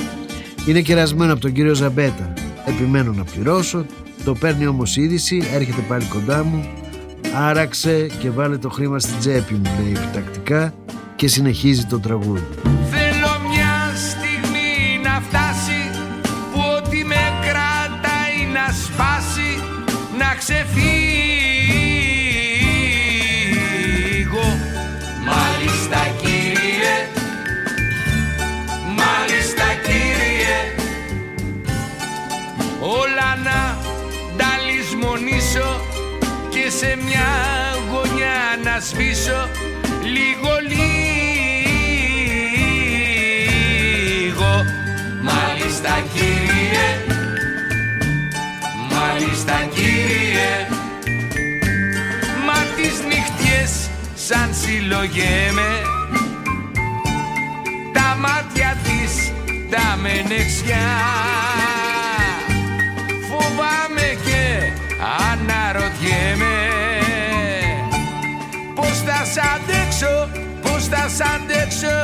Είναι κερασμένο από τον κύριο Ζαμπέτα. Επιμένω να πληρώσω, το παίρνει όμως είδηση, έρχεται πάλι κοντά μου, άραξε και βάλε το χρήμα στην τσέπη μου, λέει επιτακτικά και συνεχίζει το τραγούδι. Θέλω μια στιγμή να φτάσει που ό,τι με κρατάει να σπάσει να ξεφύγω σε μια γωνιά να σβήσω λίγο λίγο. Μάλιστα κύριε. Μάλιστα κύριε. Μα τις νυχτιές σαν συλλογέμαι. Τα μάτια της τα μενεξιά. Φοβάμαι και αναρωτιέμαι Πώς θα σ' αντέξω, πώς θα σ' αντέξω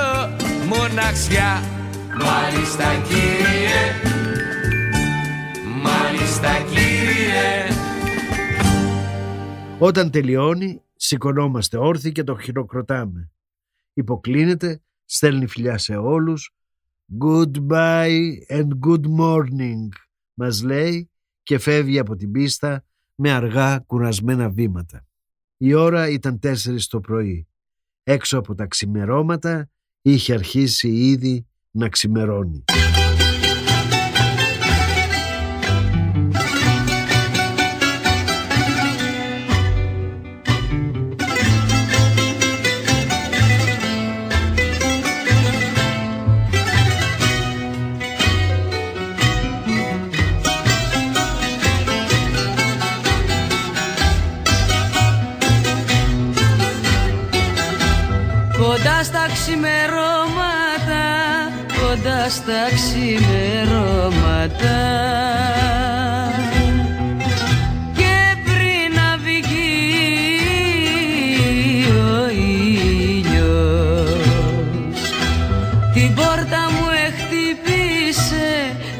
Μοναξιά Μάλιστα κύριε Μάλιστα κύριε Όταν τελειώνει, σηκωνόμαστε όρθιοι και το χειροκροτάμε. Υποκλίνεται, στέλνει φιλιά σε όλους. Goodbye and good morning, μας λέει και φεύγει από την πίστα με αργά κουρασμένα βήματα. Η ώρα ήταν τέσσερις το πρωί. Έξω από τα ξημερώματα είχε αρχίσει ήδη να ξημερώνει. Κοντά στα ξημερώματα, κοντά στα ξημερώματα. Και πριν να βγει ο ήλιος Την πόρτα μου εχτύπησε,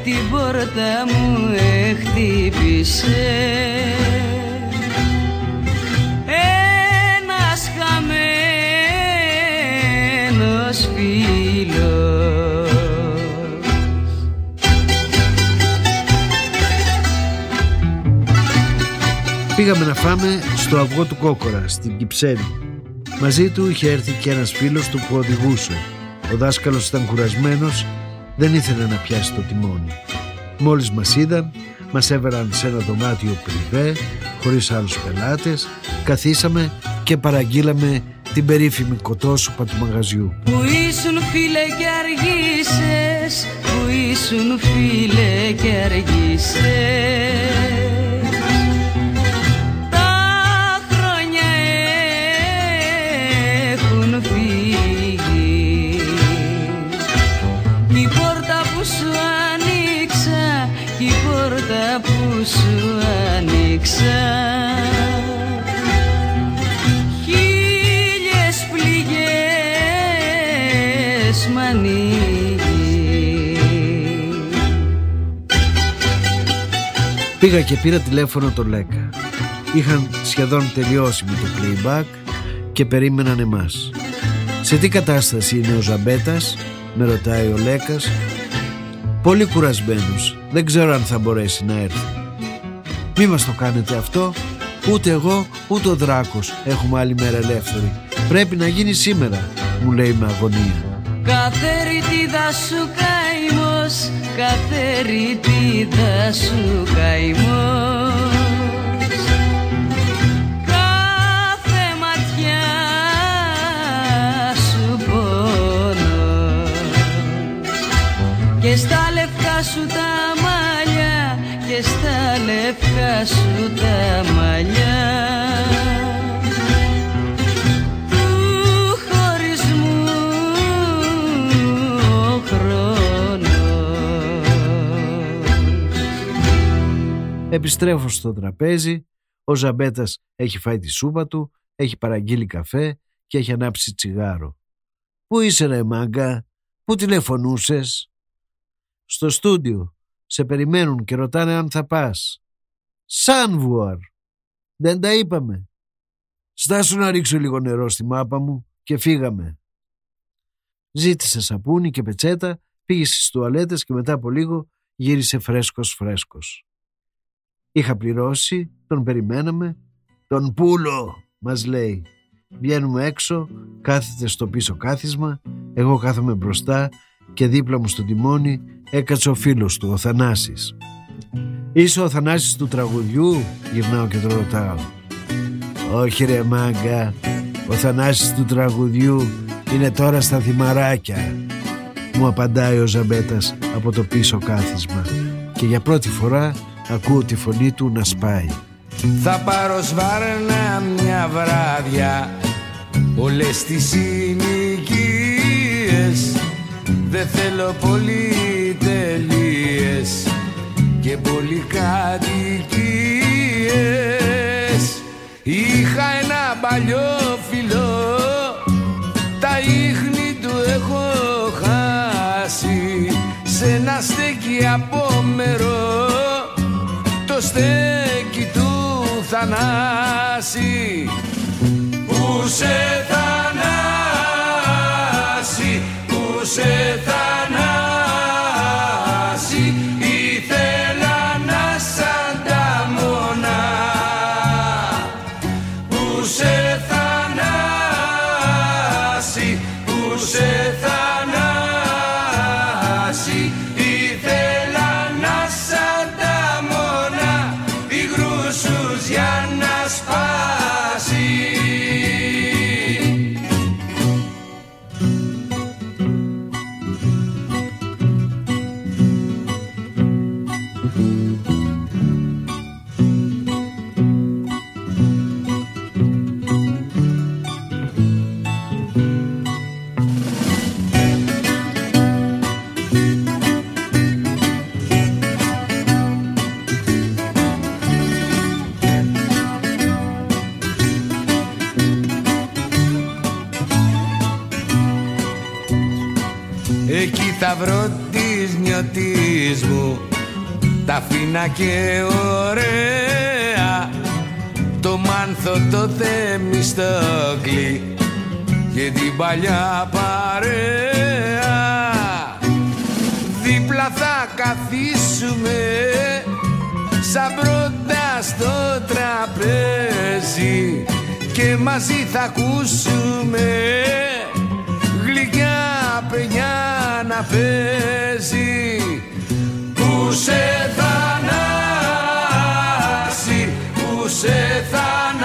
την πόρτα μου εχτύπησε Πήγαμε να φάμε στο αυγό του Κόκορα, στην Κυψέλη. Μαζί του είχε έρθει και ένας φίλος του που οδηγούσε. Ο δάσκαλος ήταν κουρασμένος, δεν ήθελε να πιάσει το τιμόνι. Μόλις μας είδαν, μας έβαλαν σε ένα δωμάτιο πριβέ, χωρίς άλλους πελάτες, καθίσαμε και παραγγείλαμε την περίφημη κοτόσουπα του μαγαζιού. Που ήσουν φίλε και αργήσες Που ήσουν φίλε και αργήσες και πήρα τηλέφωνο το Λέκα. Είχαν σχεδόν τελειώσει με το playback και περίμεναν εμάς. Σε τι κατάσταση είναι ο Ζαμπέτας, με ρωτάει ο Λέκας. Πολύ κουρασμένος, δεν ξέρω αν θα μπορέσει να έρθει. Μη μας το κάνετε αυτό, ούτε εγώ ούτε ο Δράκος έχουμε άλλη μέρα ελεύθερη. Πρέπει να γίνει σήμερα, μου λέει με αγωνία. Κάθε ρητίδα σου καημός Κάθε ρητίδα σου καημός. Κάθε ματιά σου πόνος. Λευκά σου τα μαλλιά και στα λευκά σου τα μαλλιά Επιστρέφω στο τραπέζι, ο Ζαμπέτας έχει φάει τη σούπα του, έχει παραγγείλει καφέ και έχει ανάψει τσιγάρο. Πού είσαι ρε μάγκα, πού τηλεφωνούσες; Στο στούντιο, σε περιμένουν και ρωτάνε αν θα πας. Σάνβουαρ, δεν τα είπαμε. Στάσου να ρίξω λίγο νερό στη μάπα μου και φύγαμε. Ζήτησε σαπούνι και πετσέτα, πήγε στις τουαλέτες και μετά από λίγο γύρισε φρέσκος φρέσκος. Είχα πληρώσει, τον περιμέναμε. Τον πούλο, μας λέει. Βγαίνουμε έξω, κάθεται στο πίσω κάθισμα, εγώ κάθομαι μπροστά και δίπλα μου στο τιμόνι έκατσε ο φίλος του, ο Θανάσης. Είσαι ο Θανάσης του τραγουδιού, γυρνάω και τον ρωτάω. Όχι ρε μάγκα, ο Θανάσης του τραγουδιού είναι τώρα στα θυμαράκια. Μου απαντάει ο Ζαμπέτας από το πίσω κάθισμα και για πρώτη φορά ακούω τη φωνή του να σπάει. Θα πάρω σβάρνα μια βράδια Όλες τις ηλικίες Δεν θέλω πολυτελείες Και πολυκατοικίες Είχα ένα παλιό φιλό Τα ίχνη του έχω χάσει. Σ' ένα στέκι απόμερο Το στέκι του Θανάση Πού σε Θανάση Πού σε Θανάση και ωραία. Το μάνθο το θεμιστόκλι Και την παλιά παρέα. Δίπλα θα καθίσουμε Σαν πρώτα στο τραπέζι Και μαζί θα ακούσουμε γλυκιά παινιά να παίζει Πού σε θανάσει, πού σε θανάσει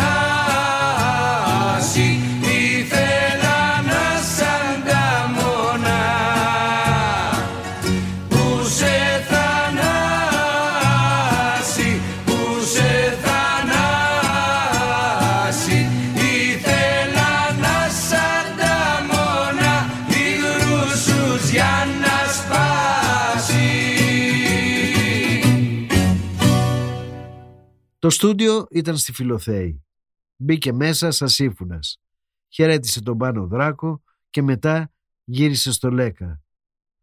Το στούντιο ήταν στη Φιλοθέη. Μπήκε μέσα σαν σύμφωνας. Χαιρέτησε τον Πάνο Δράκο και μετά γύρισε στο Λέκα.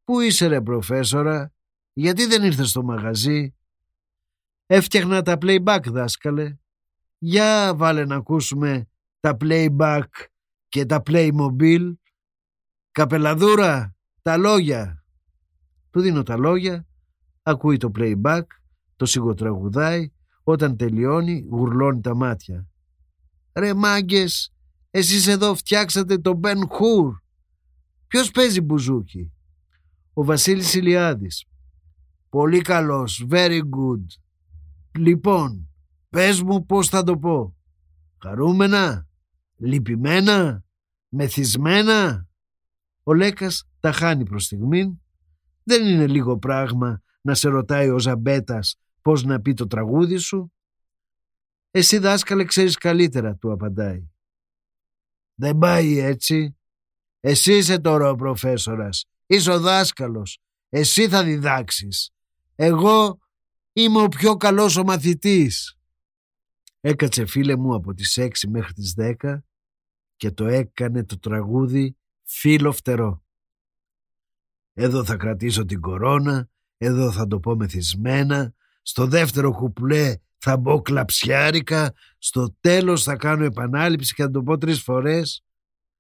«Πού είσαι ρε προφέσορα, γιατί δεν ήρθες στο μαγαζί» «Έφτιαχνα τα playback δάσκαλε». «Για βάλε να ακούσουμε τα playback και τα playmobil». «Καπελαδούρα, τα λόγια». Του δίνω τα λόγια, ακούει το playback, το σιγοτραγουδάει, όταν τελειώνει γουρλώνει τα μάτια. «Ρε μάγκες, εσείς εδώ φτιάξατε το Ben Hur. Ποιος παίζει μπουζούκι» Ο Βασίλης Ηλιάδης. Πολύ καλός, very good. Λοιπόν, πες μου πώς θα το πω. Χαρούμενα, λυπημένα, μεθυσμένα. Ο Λέκας τα χάνει προς στιγμήν. Δεν είναι λίγο πράγμα να σε ρωτάει ο Ζαμπέτας πώς να πει το τραγούδι σου. Εσύ δάσκαλε ξέρεις καλύτερα, του απαντάει. Δεν πάει έτσι. Εσύ είσαι τώρα ο προφέσορας. Είσαι ο δάσκαλος. Εσύ θα διδάξεις. Εγώ είμαι ο πιο καλός ο μαθητής. Έκατσε φίλε μου από τις 6 μέχρι τις 10 και το έκανε το τραγούδι φίλο φτερό. Εδώ θα κρατήσω την κορώνα, εδώ θα το πω μεθυσμένα, στο δεύτερο κουπλέ θα μπω κλαψιάρικα, στο τέλος θα κάνω επανάληψη και θα το πω τρεις φορές.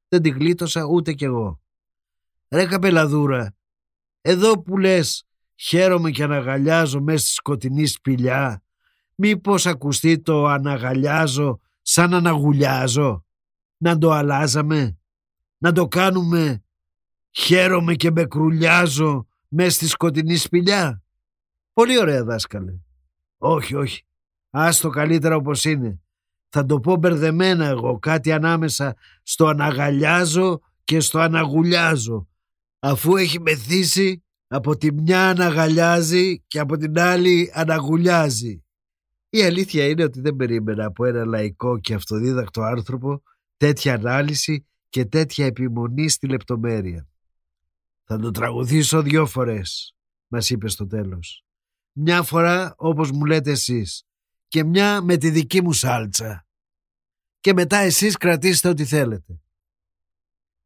Δεν την γλίτωσα ούτε κι εγώ. Ρε καπελαδούρα, εδώ που λες χαίρομαι και αναγαλιάζω μέσα στη σκοτεινή σπηλιά, μήπως ακουστεί το αναγαλιάζω σαν αναγουλιάζω, να το αλλάζαμε, να το κάνουμε; Χαίρομαι και με κρουλιάζω μέσα στη σκοτεινή σπηλιά; Πολύ ωραία δάσκαλε. Όχι, όχι. Άστο καλύτερα όπως είναι. Θα το πω μπερδεμένα εγώ, κάτι ανάμεσα στο αναγαλιάζω και στο αναγουλιάζω. Αφού έχει μεθύσει, από τη μια αναγαλιάζει και από την άλλη αναγουλιάζει. Η αλήθεια είναι ότι δεν περίμενα από ένα λαϊκό και αυτοδίδακτο άνθρωπο τέτοια ανάλυση και τέτοια επιμονή στη λεπτομέρεια. «Θα το τραγουδήσω δυο φορές», μας είπε στο τέλος. «Μια φορά όπως μου λέτε εσείς και μια με τη δική μου σάλτσα. Και μετά εσείς κρατήστε ό,τι θέλετε».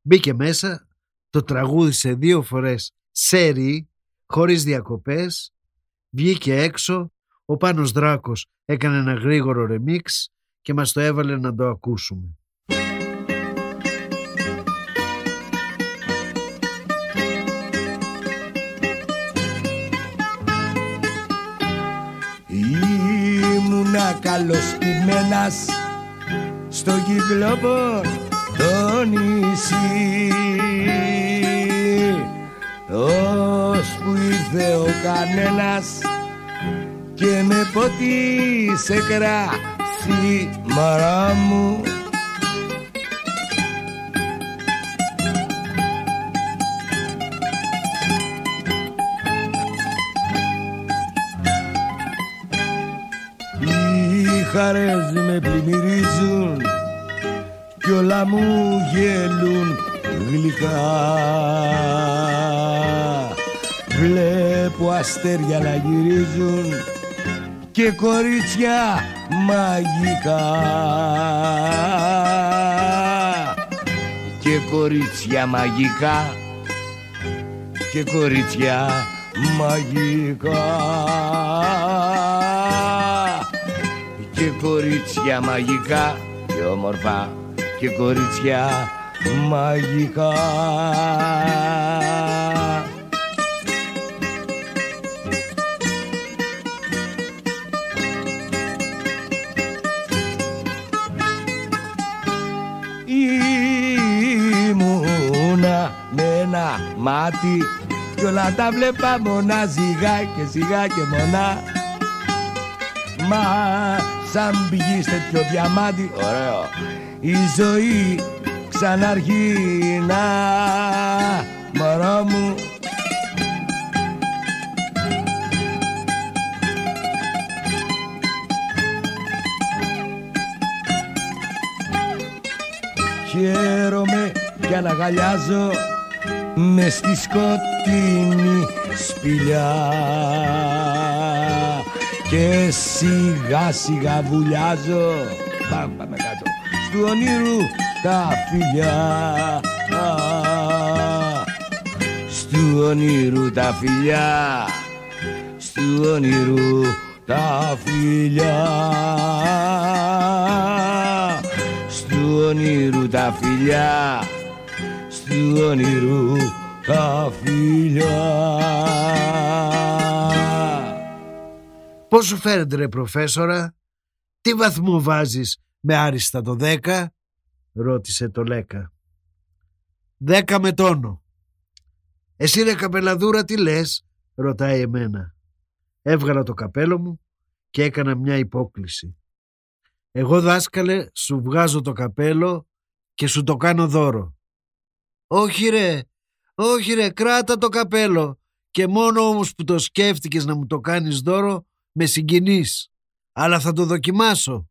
Μπήκε μέσα, το τραγούδισε δύο φορές σέρι, χωρίς διακοπές, βγήκε έξω, ο Πάνος Δράκος έκανε ένα γρήγορο ρεμίξ και μας το έβαλε να το ακούσουμε. Ήμουνα καλοσπημένας στο κυκλόπο το νησί. Που ήρθε ο κανένας και με ποτίσε κράφει μαρά μου χαρές με πλημμυρίζουν κι όλα μου γελούν γλυκά. Βλέπω αστέρια να γυρίζουν και κορίτσια μαγικά. Και κορίτσια μαγικά και κορίτσια μαγικά. και κορίτσια μαγικά και όμορφα και κορίτσια μαγικά. Ήμουνα με ένα μάτι κι όλα τα βλέπα μονά σιγά και σιγά και μονά. Μα σαν πηγή τέτοιο διαμάντι. Ωραίο. Η ζωή ξαναρχίνα μωρό μου. Χαίρομαι και αναγαλιάζω μες στη σκοτεινή σπηλιά και σιγά σιγά βουλιάζω. Πάμε, πάμε κάτω. Στου ονείρου τα φιλιά. Στου όνειρου τα φιλιά. Στου όνειρου τα φιλιά. Στου όνειρου τα φιλιά. Στου όνειρου τα φιλιά Πώς σου φαίνεται ρε προφέσορα, τι βαθμό βάζεις με άριστα το 10 ρώτησε το Λέκα. Δέκα με τόνο. Εσύ ρε καπελαδούρα τι λες, ρωτάει εμένα. Έβγαλα το καπέλο μου και έκανα μια υπόκληση. Εγώ δάσκαλε σου βγάζω το καπέλο και σου το κάνω δώρο. Όχι ρε, όχι ρε, κράτα το καπέλο Και μόνο όμως που το σκέφτηκες να μου το κάνεις δώρο με συγκινείς. Αλλά θα το δοκιμάσω.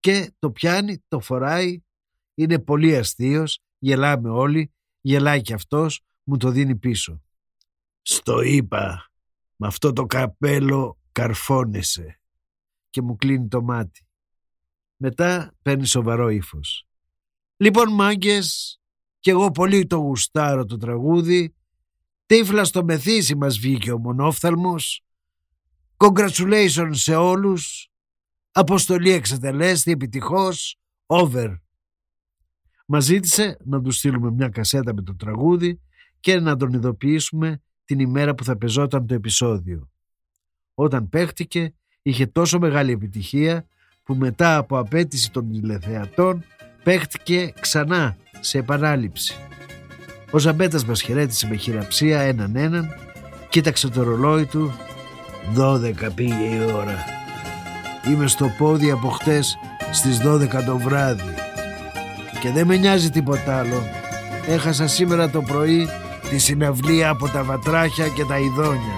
Και το πιάνει, το φοράει, είναι πολύ αστείος, γελάμε όλοι, γελάει και αυτός, μου το δίνει πίσω. Στο είπα, με αυτό το καπέλο καρφώνεσαι και μου κλείνει το μάτι. Μετά παίρνει σοβαρό ύφος. Λοιπόν μάγκες, κι εγώ πολύ το γουστάρω το τραγούδι. Τύφλα στο μεθύσι μας βγήκε ο μονόφθαλμος. Congratulations σε όλους. Αποστολή εξετελέστη επιτυχώς. Over. Μας ζήτησε να του στείλουμε μια κασέτα με το τραγούδι και να τον ειδοποιήσουμε την ημέρα που θα πεζόταν το επεισόδιο. Όταν παίχτηκε είχε τόσο μεγάλη επιτυχία που μετά από απέτηση των τηλεθεατών παίχτηκε ξανά σε επανάληψη. Ο Ζαμπέτας μας χαιρέτησε με χειραψία έναν έναν, κοίταξε το ρολόι του, «Δώδεκα πήγε η ώρα. Είμαι στο πόδι από χτες στις 12 το βράδυ και δεν με νοιάζει τίποτα άλλο. Έχασα σήμερα το πρωί τη συναυλία από τα βατράχια και τα ειδόνια.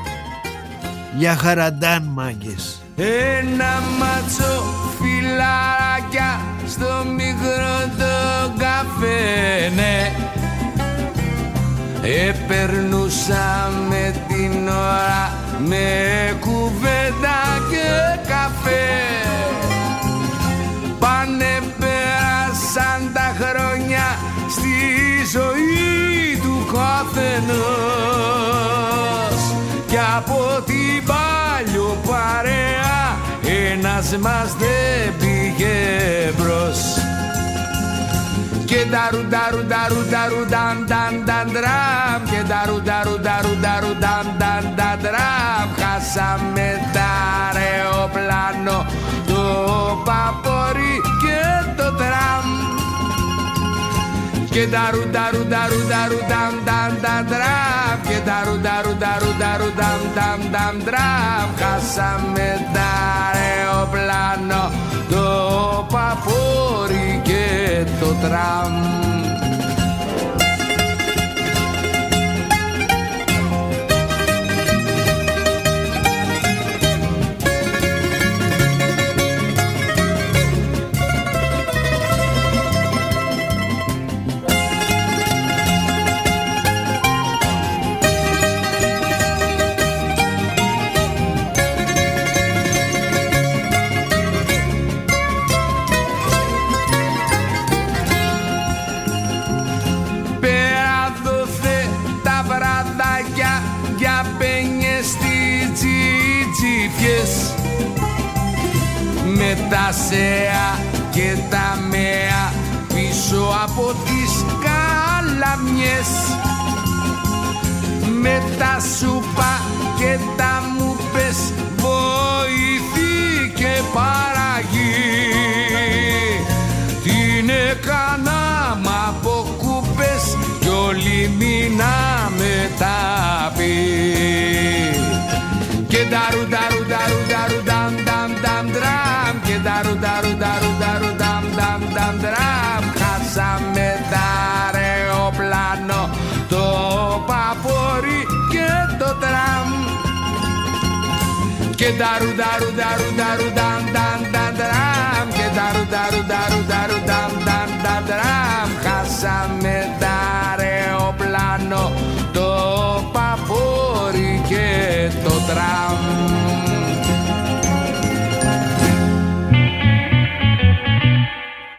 Για χαραντάν μάγκες. Ένα μάτσο φιλαράκια στο μικρό το καφέ, ναι. Επερνούσα με την ώρα με κουβέντα και καφέ. Πάνε πέρασαν τα χρόνια στη ζωή του καθενός κι από την παλιό παρέα ένας μας δεν πήγε μπρος και νταρου νταρου νταρου νταρου νταν νταν νταν τραμ και νταρου νταρου νταρου νταρου νταν νταν νταν τραμ χάσαμε τα αεροπλάνο το παπορί και το τραμ και νταρου νταρου νταρου νταρου νταν νταν νταν τραμ και νταρου νταρου νταρου νταρου νταν νταν νταν τραμ χάσαμε το αεροπλάνο το παπόρι και το τραμ με τα σέα και τα μέα πίσω από τις καλαμιές. Με τα σούπα και τα μουπες βοηθή και παραγή. Την έκανα μ' από κούπες κι όλοι μείναμε τα πει και νταρου νταρου νταρου νταρου νταμ νταμ νταμ ντραμ και νταρου νταρου νταρου νταρου νταμ νταμ νταμ ντραμ χάσαμε τα αεροπλάνο το παπόρι και το τραμ. Και νταρου νταρου νταρου νταρου νταμ